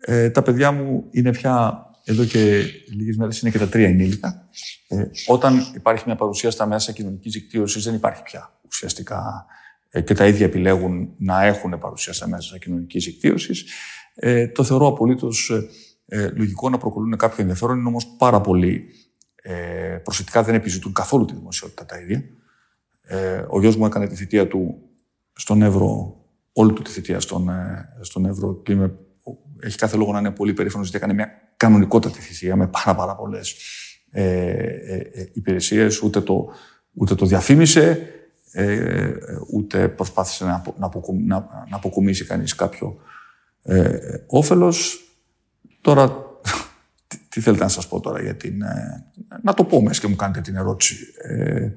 ε, τα παιδιά μου είναι πια εδώ και λίγες μέρες είναι και τα τρία ενήλικα. Ε, όταν υπάρχει μια παρουσία στα μέσα κοινωνικής δικτύωσης, δεν υπάρχει πια ουσιαστικά ε, και τα ίδια επιλέγουν να έχουν παρουσία στα μέσα κοινωνικής δικτύωσης. Ε, το θεωρώ απολύτως ε, ε, λογικό να προκαλούν κάποιο ενδιαφέρον, είναι όμως πάρα πολύ ε, προσεκτικά, δεν επιζητούν καθόλου τη δημοσιότητα τα ίδια. Ε, ο γιος μου έκανε τη θητεία του στον Εύρο, όλη του τη θητεία στον, ε, στον Εύρο και είμαι, έχει κάθε λόγο να είναι πολύ περήφανος γιατί έκανε μια κανονικότατη θητεία με πάρα, πάρα πολλές ε, ε, ε, υπηρεσίες. Ούτε το, ούτε το διαφήμισε, ε, ούτε προσπάθησε να, να, να, να αποκομίσει κανείς κάποιο ε, όφελος. Τώρα, τι, θέλετε να σας πω τώρα για την... Ε, να το πω μέσα και μου κάνετε την ερώτηση. Ε,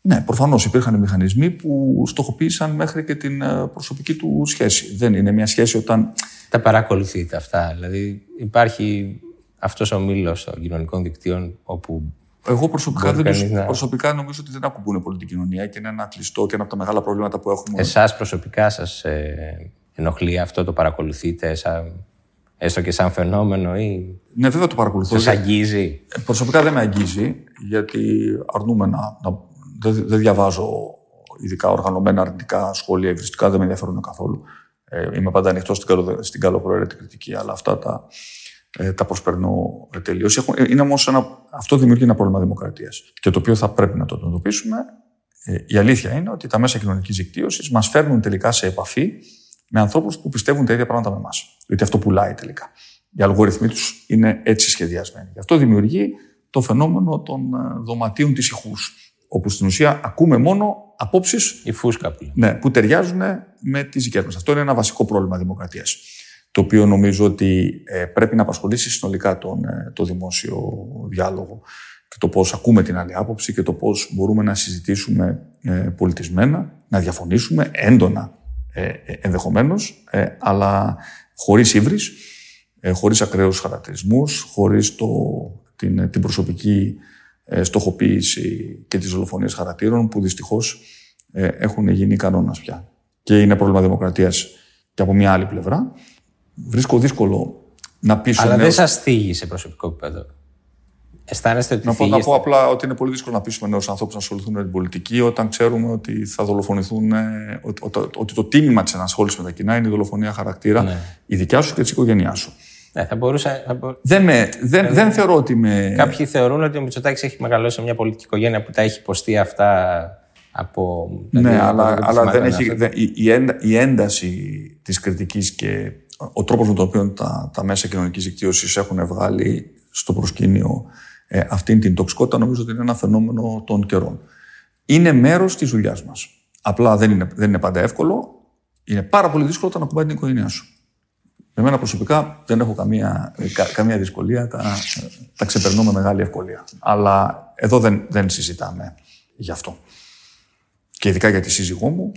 ναι, προφανώς υπήρχαν μηχανισμοί που στοχοποίησαν μέχρι και την ε, προσωπική του σχέση. Δεν είναι μια σχέση όταν... Τα παρακολουθείτε αυτά. Δηλαδή υπάρχει αυτός ο μήλος των κοινωνικών δικτύων όπου εγώ προσωπικά, δεν τους, να... προσωπικά νομίζω ότι δεν ακουμπούν πολύ την κοινωνία και είναι ένα κλειστό και ένα από τα μεγάλα προβλήματα που έχουμε. Εσάς προσωπικά σας ε, ενοχλεί αυτό, το παρακολουθείτε, σαν έστω και σαν φαινόμενο ή... Ναι, βέβαια το παρακολουθώ. Σας αγγίζει; Ε, προσωπικά δεν με αγγίζει, γιατί αρνούμε να... να δεν, δεν διαβάζω ειδικά οργανωμένα αρνητικά σχόλια, ευριστικά, δεν με ενδιαφέρουν καθόλου. Ε, είμαι πάντα ανοιχτός στην, καλο, στην καλοπροαίρετη κριτική, αλλά αυτά τα, ε, τα προσπερνώ τελείως. Είναι όμως αυτό δημιουργεί ένα πρόβλημα δημοκρατίας. Και το οποίο θα πρέπει να το αντιμετωπίσουμε. Ε, η αλήθεια είναι ότι τα μέσα κοινωνικής δικτύωσης μας φέρνουν τελικά σε επαφή με ανθρώπους που πιστεύουν τα ίδια πράγματα με εμάς. Γιατί αυτό πουλάει τελικά. Οι αλγοριθμοί τους είναι έτσι σχεδιασμένοι. Γι' αυτό δημιουργεί το φαινόμενο των ε, δωματίων της ηχούς. Όπου στην ουσία ακούμε μόνο απόψεις. Η φούσκα που, ναι, που ταιριάζουν με τις δικέ μας. Αυτό είναι ένα βασικό πρόβλημα δημοκρατίας. Το οποίο νομίζω ότι ε, πρέπει να απασχολήσει συνολικά τον, ε, το δημόσιο διάλογο και το πώς ακούμε την άλλη άποψη και το πώς μπορούμε να συζητήσουμε πολιτισμένα, να διαφωνήσουμε έντονα ε, ε, ενδεχομένως, ε, αλλά χωρίς ύβρις, χωρίς ακραίους χαρακτηρισμούς, χωρίς το, την, την προσωπική στοχοποίηση και τις δολοφονίες χαρακτήρων που δυστυχώς έχουν γίνει κανόνας πια. Και είναι πρόβλημα δημοκρατίας και από μια άλλη πλευρά. Βρίσκω δύσκολο να πείσω Αλλά δεν σας θίγει σε προσωπικό επίπεδο. Αισθάνεστε ότι. Να πω, να πω απλά ότι είναι πολύ δύσκολο να πείσουμε νέους ανθρώπους να ασχοληθούν με την πολιτική όταν ξέρουμε ότι θα δολοφονηθούν. Ε, ότι, ότι το τίμημα της ενασχόλησης με τα κοινά είναι η δολοφονία χαρακτήρα ναι. η δικιά σου και της οικογένειά σου. Ναι, θα μπορούσα. Θα Δεν, με, δεν, δεν θεωρώ ότι με. Κάποιοι θεωρούν ότι ο Μητσοτάκης έχει μεγαλώσει σε μια πολιτική οικογένεια που τα έχει υποστεί αυτά από. Δηλαδή, ναι, αλλά, αλλά δεν έχει, δεν, η, η ένταση της κριτικής και ο τρόπος με τον οποίο τα, τα μέσα κοινωνικής δικτύωσης έχουν βγάλει στο προσκήνιο ε, αυτήν την τοξικότητα νομίζω ότι είναι ένα φαινόμενο των καιρών. Είναι μέρος της δουλειάς μας. Απλά δεν είναι, δεν είναι πάντα εύκολο. Είναι πάρα πολύ δύσκολο όταν ακουμπάει την οικογένειά σου. Με μένα προσωπικά δεν έχω καμία, καμία δυσκολία, τα, τα ξεπερνώ με μεγάλη ευκολία. Αλλά εδώ δεν, δεν συζητάμε γι' αυτό. Και ειδικά για τη σύζυγό μου,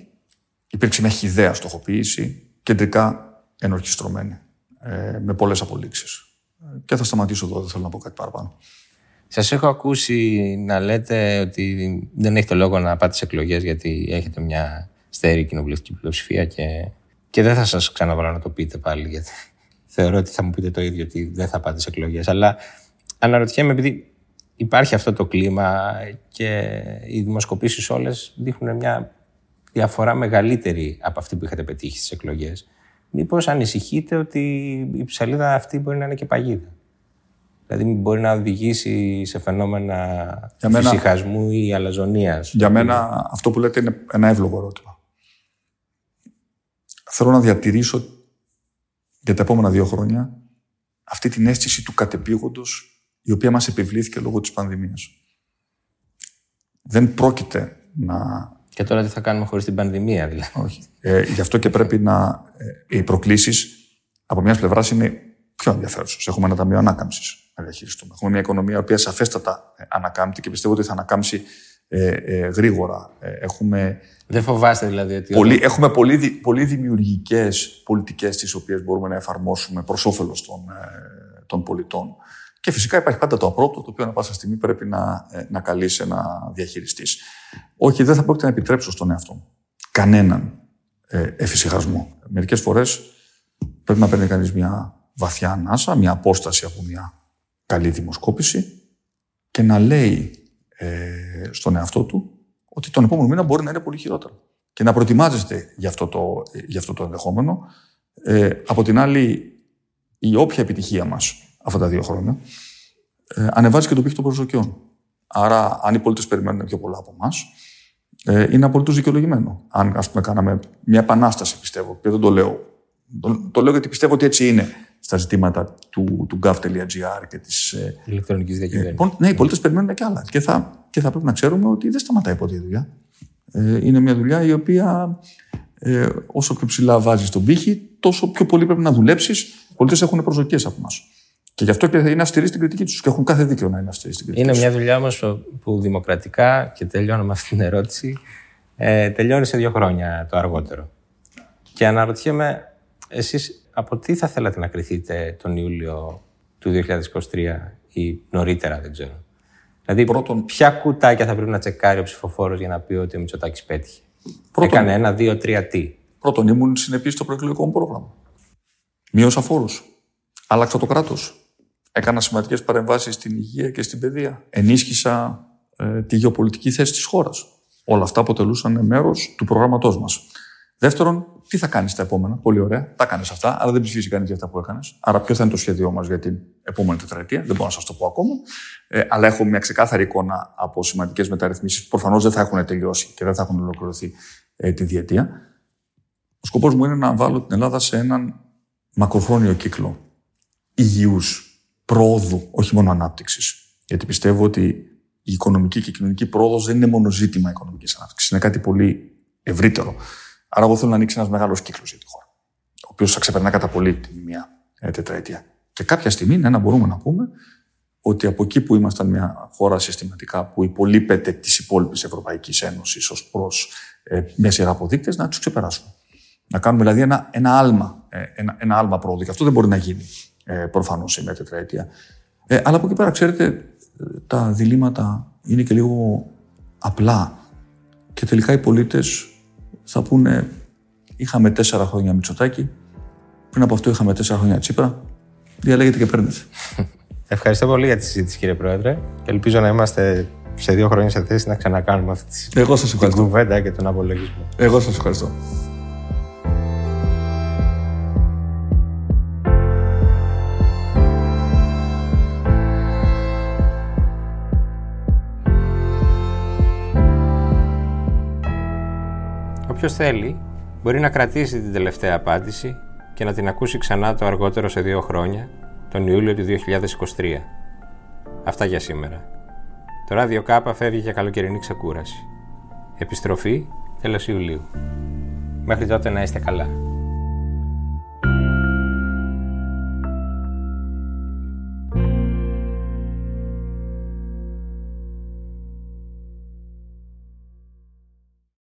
υπήρξε μια χιδέα στοχοποίηση, κεντρικά ενορχιστρωμένη, ε, με πολλές απολύξεις. Και θα σταματήσω εδώ, δεν θέλω να πω κάτι παραπάνω. Σας έχω ακούσει να λέτε ότι δεν έχετε λόγο να πάτε σε εκλογές γιατί έχετε μια στέρη κοινοβουλευτική πλειοψηφία και, και δεν θα σας ξαναβάλω να το πείτε πάλι γιατί θεωρώ ότι θα μου πείτε το ίδιο ότι δεν θα πάτε σε εκλογές. Αλλά αναρωτιέμαι επειδή υπάρχει αυτό το κλίμα και οι δημοσκοπήσεις όλες δείχνουν μια διαφορά μεγαλύτερη από αυτή που είχατε πετύχει στις εκλογές. Μήπως ανησυχείτε ότι η ψαλίδα αυτή μπορεί να είναι και παγίδα. Δηλαδή μπορεί να οδηγήσει σε φαινόμενα φυσικασμού ή αλαζονίας. Για μένα αυτό που λέτε είναι ένα εύλογο ερώτημα. Θέλω να διατηρήσω για τα επόμενα δύο χρόνια αυτή την αίσθηση του κατεπήγοντος η οποία μας επιβλήθηκε λόγω της πανδημίας. Δεν πρόκειται να... Και τώρα τι θα κάνουμε χωρίς την πανδημία, δηλαδή. Όχι. Ε, γι' αυτό και πρέπει να... Ε, οι προκλήσεις από μιας πλευράς είναι πιο ενδιαφέρουσες. Έχουμε ένα ταμείο ανάκαμψης να διαχειριστούμε. Έχουμε μια οικονομία η οποία σαφέστατα ε, ανακάμπτει και πιστεύω ότι θα ανακάμψει ε, ε, γρήγορα. Ε, έχουμε... Δεν φοβάστε δηλαδή ότι... Πολύ, έχουμε πολύ, πολύ δημιουργικές πολιτικές τις οποίες μπορούμε να εφαρμόσουμε προς όφελος των, ε, των πολιτών. Και φυσικά υπάρχει πάντα το απρόπτο, το οποίο ανά πάσα στιγμή πρέπει να, ε, να καλείσαι να διαχειριστεί. Όχι, δεν θα πρόκειται να επιτρέψω στον εαυτό μου κανέναν ε, εφησυχασμό. Μερικές φορές πρέπει να παίρνει κανείς μια βαθιά ανάσα, μια απόσταση από μια καλή δημοσκόπηση και να λέει ε, στον εαυτό του ότι τον επόμενο μήνα μπορεί να είναι πολύ χειρότερο. Και να προετοιμάζεστε για αυτό το, για αυτό το ενδεχόμενο. Ε, από την άλλη, η όποια επιτυχία μας αυτά τα δύο χρόνια, ε, ανεβάζει και το πύχη των προσδοκιών. Άρα, αν οι πολίτες περιμένουν πιο πολλά από εμάς, ε, είναι απολύτως δικαιολογημένο. Αν, ας πούμε, κάναμε μια επανάσταση, πιστεύω, και δεν το λέω. Το, το λέω γιατί πιστεύω ότι έτσι είναι στα ζητήματα του, του gov.gr και της. Ε, Ηλεκτρονικής διακυβέρνησης. Ε, λοιπόν, ναι, οι πολίτες περιμένουν και άλλα. Και θα, και θα πρέπει να ξέρουμε ότι δεν σταματάει ποτέ η δουλειά. Ε, είναι μια δουλειά η οποία ε, όσο πιο ψηλά βάζεις τον πύχη, τόσο πιο πολύ πρέπει να δουλέψεις. Οι πολίτες έχουν προσδοκίες από εμάς. Και γι' αυτό και είναι αυστηροί στην κριτική τους και έχουν κάθε δίκιο να είναι αυστηροί στην κριτική Είναι μια δουλειά όμως που δημοκρατικά, και τελειώνω με αυτή την ερώτηση, ε, τελειώνει σε δύο χρόνια το αργότερο. Και αναρωτιέμαι, εσείς από τι θα θέλατε να κρυθείτε τον Ιούλιο του 2023 ή νωρίτερα, δεν ξέρω. Δηλαδή, Πρώτον, ποια κουτάκια θα πρέπει να τσεκάρει ο ψηφοφόρος για να πει ότι ο Μητσοτάκης πέτυχε; Πρώτον, Έκανε ένα, δύο, τρία, τι; Πρώτον, ήμουν συνεπής στο προεκλογικό μου πρόγραμμα. Μείωσα φόρους. Άλλαξα το κράτος. Έκανα σημαντικές παρεμβάσεις στην υγεία και στην παιδεία. Ενίσχυσα ε, τη γεωπολιτική θέση της χώρας. Όλα αυτά αποτελούσαν μέρος του προγράμματός μας. Δεύτερον, τι θα κάνεις τα επόμενα; Πολύ ωραία. Τα έκανε αυτά, αλλά δεν ψηφίσει κανείς για αυτά που έκανες. Άρα, ποιο θα είναι το σχέδιό μας για την επόμενη τετραετία; Δεν μπορώ να σας το πω ακόμα. Ε, αλλά έχω μια ξεκάθαρη εικόνα από σημαντικές μεταρρυθμίσεις που προφανώς δεν θα έχουν τελειώσει και δεν θα έχουν ολοκληρωθεί ε, τη διετία. Ο σκοπός μου είναι να βάλω την Ελλάδα σε έναν μακροχρόνιο κύκλο υγιούς πρόοδου, όχι μόνο ανάπτυξης. Γιατί πιστεύω ότι η οικονομική και η κοινωνική πρόοδος δεν είναι μόνο ζήτημα οικονομικής ανάπτυξης. Είναι κάτι πολύ ευρύτερο. Άρα, εγώ θέλω να ανοίξει ένας μεγάλος κύκλος για τη χώρα, ο οποίος θα ξεπερνά κατά πολύ την μία ε, τετραετία. Και κάποια στιγμή, ναι, να μπορούμε να πούμε ότι από εκεί που ήμασταν μια χώρα συστηματικά που υπολείπεται τη υπόλοιπη Ευρωπαϊκής Ένωσης ως προς ε, μια σειρά από δείκτε, να τους ξεπεράσουμε. Να κάνουμε δηλαδή ένα, ένα, άλμα, ε, ένα, ένα άλμα πρόοδου. Και αυτό δεν μπορεί να γίνει ε, προφανώς σε μια τετραετία. Ε, αλλά από εκεί πέρα, ξέρετε, τα διλήμματα είναι και λίγο απλά. Και τελικά οι πολίτες θα πούνε είχαμε τέσσερα χρόνια Μητσοτάκη, πριν από αυτό είχαμε τέσσερα χρόνια Τσίπρα, διαλέγετε και παίρνετε. Ευχαριστώ πολύ για τη συζήτηση κύριε Πρόεδρε και ελπίζω να είμαστε σε δύο χρόνια σε θέση να ξανακάνουμε αυτή τη Εγώ σας ευχαριστώ. κουβέντα και τον απολογισμό. Εγώ σας ευχαριστώ. Όποιος θέλει μπορεί να κρατήσει την τελευταία απάντηση και να την ακούσει ξανά το αργότερο σε δύο χρόνια, τον Ιούλιο του 2023. Αυτά για σήμερα. Το ράδιο Κάπα φεύγει για καλοκαιρινή ξεκούραση. Επιστροφή τέλος Ιουλίου. Μέχρι τότε να είστε καλά.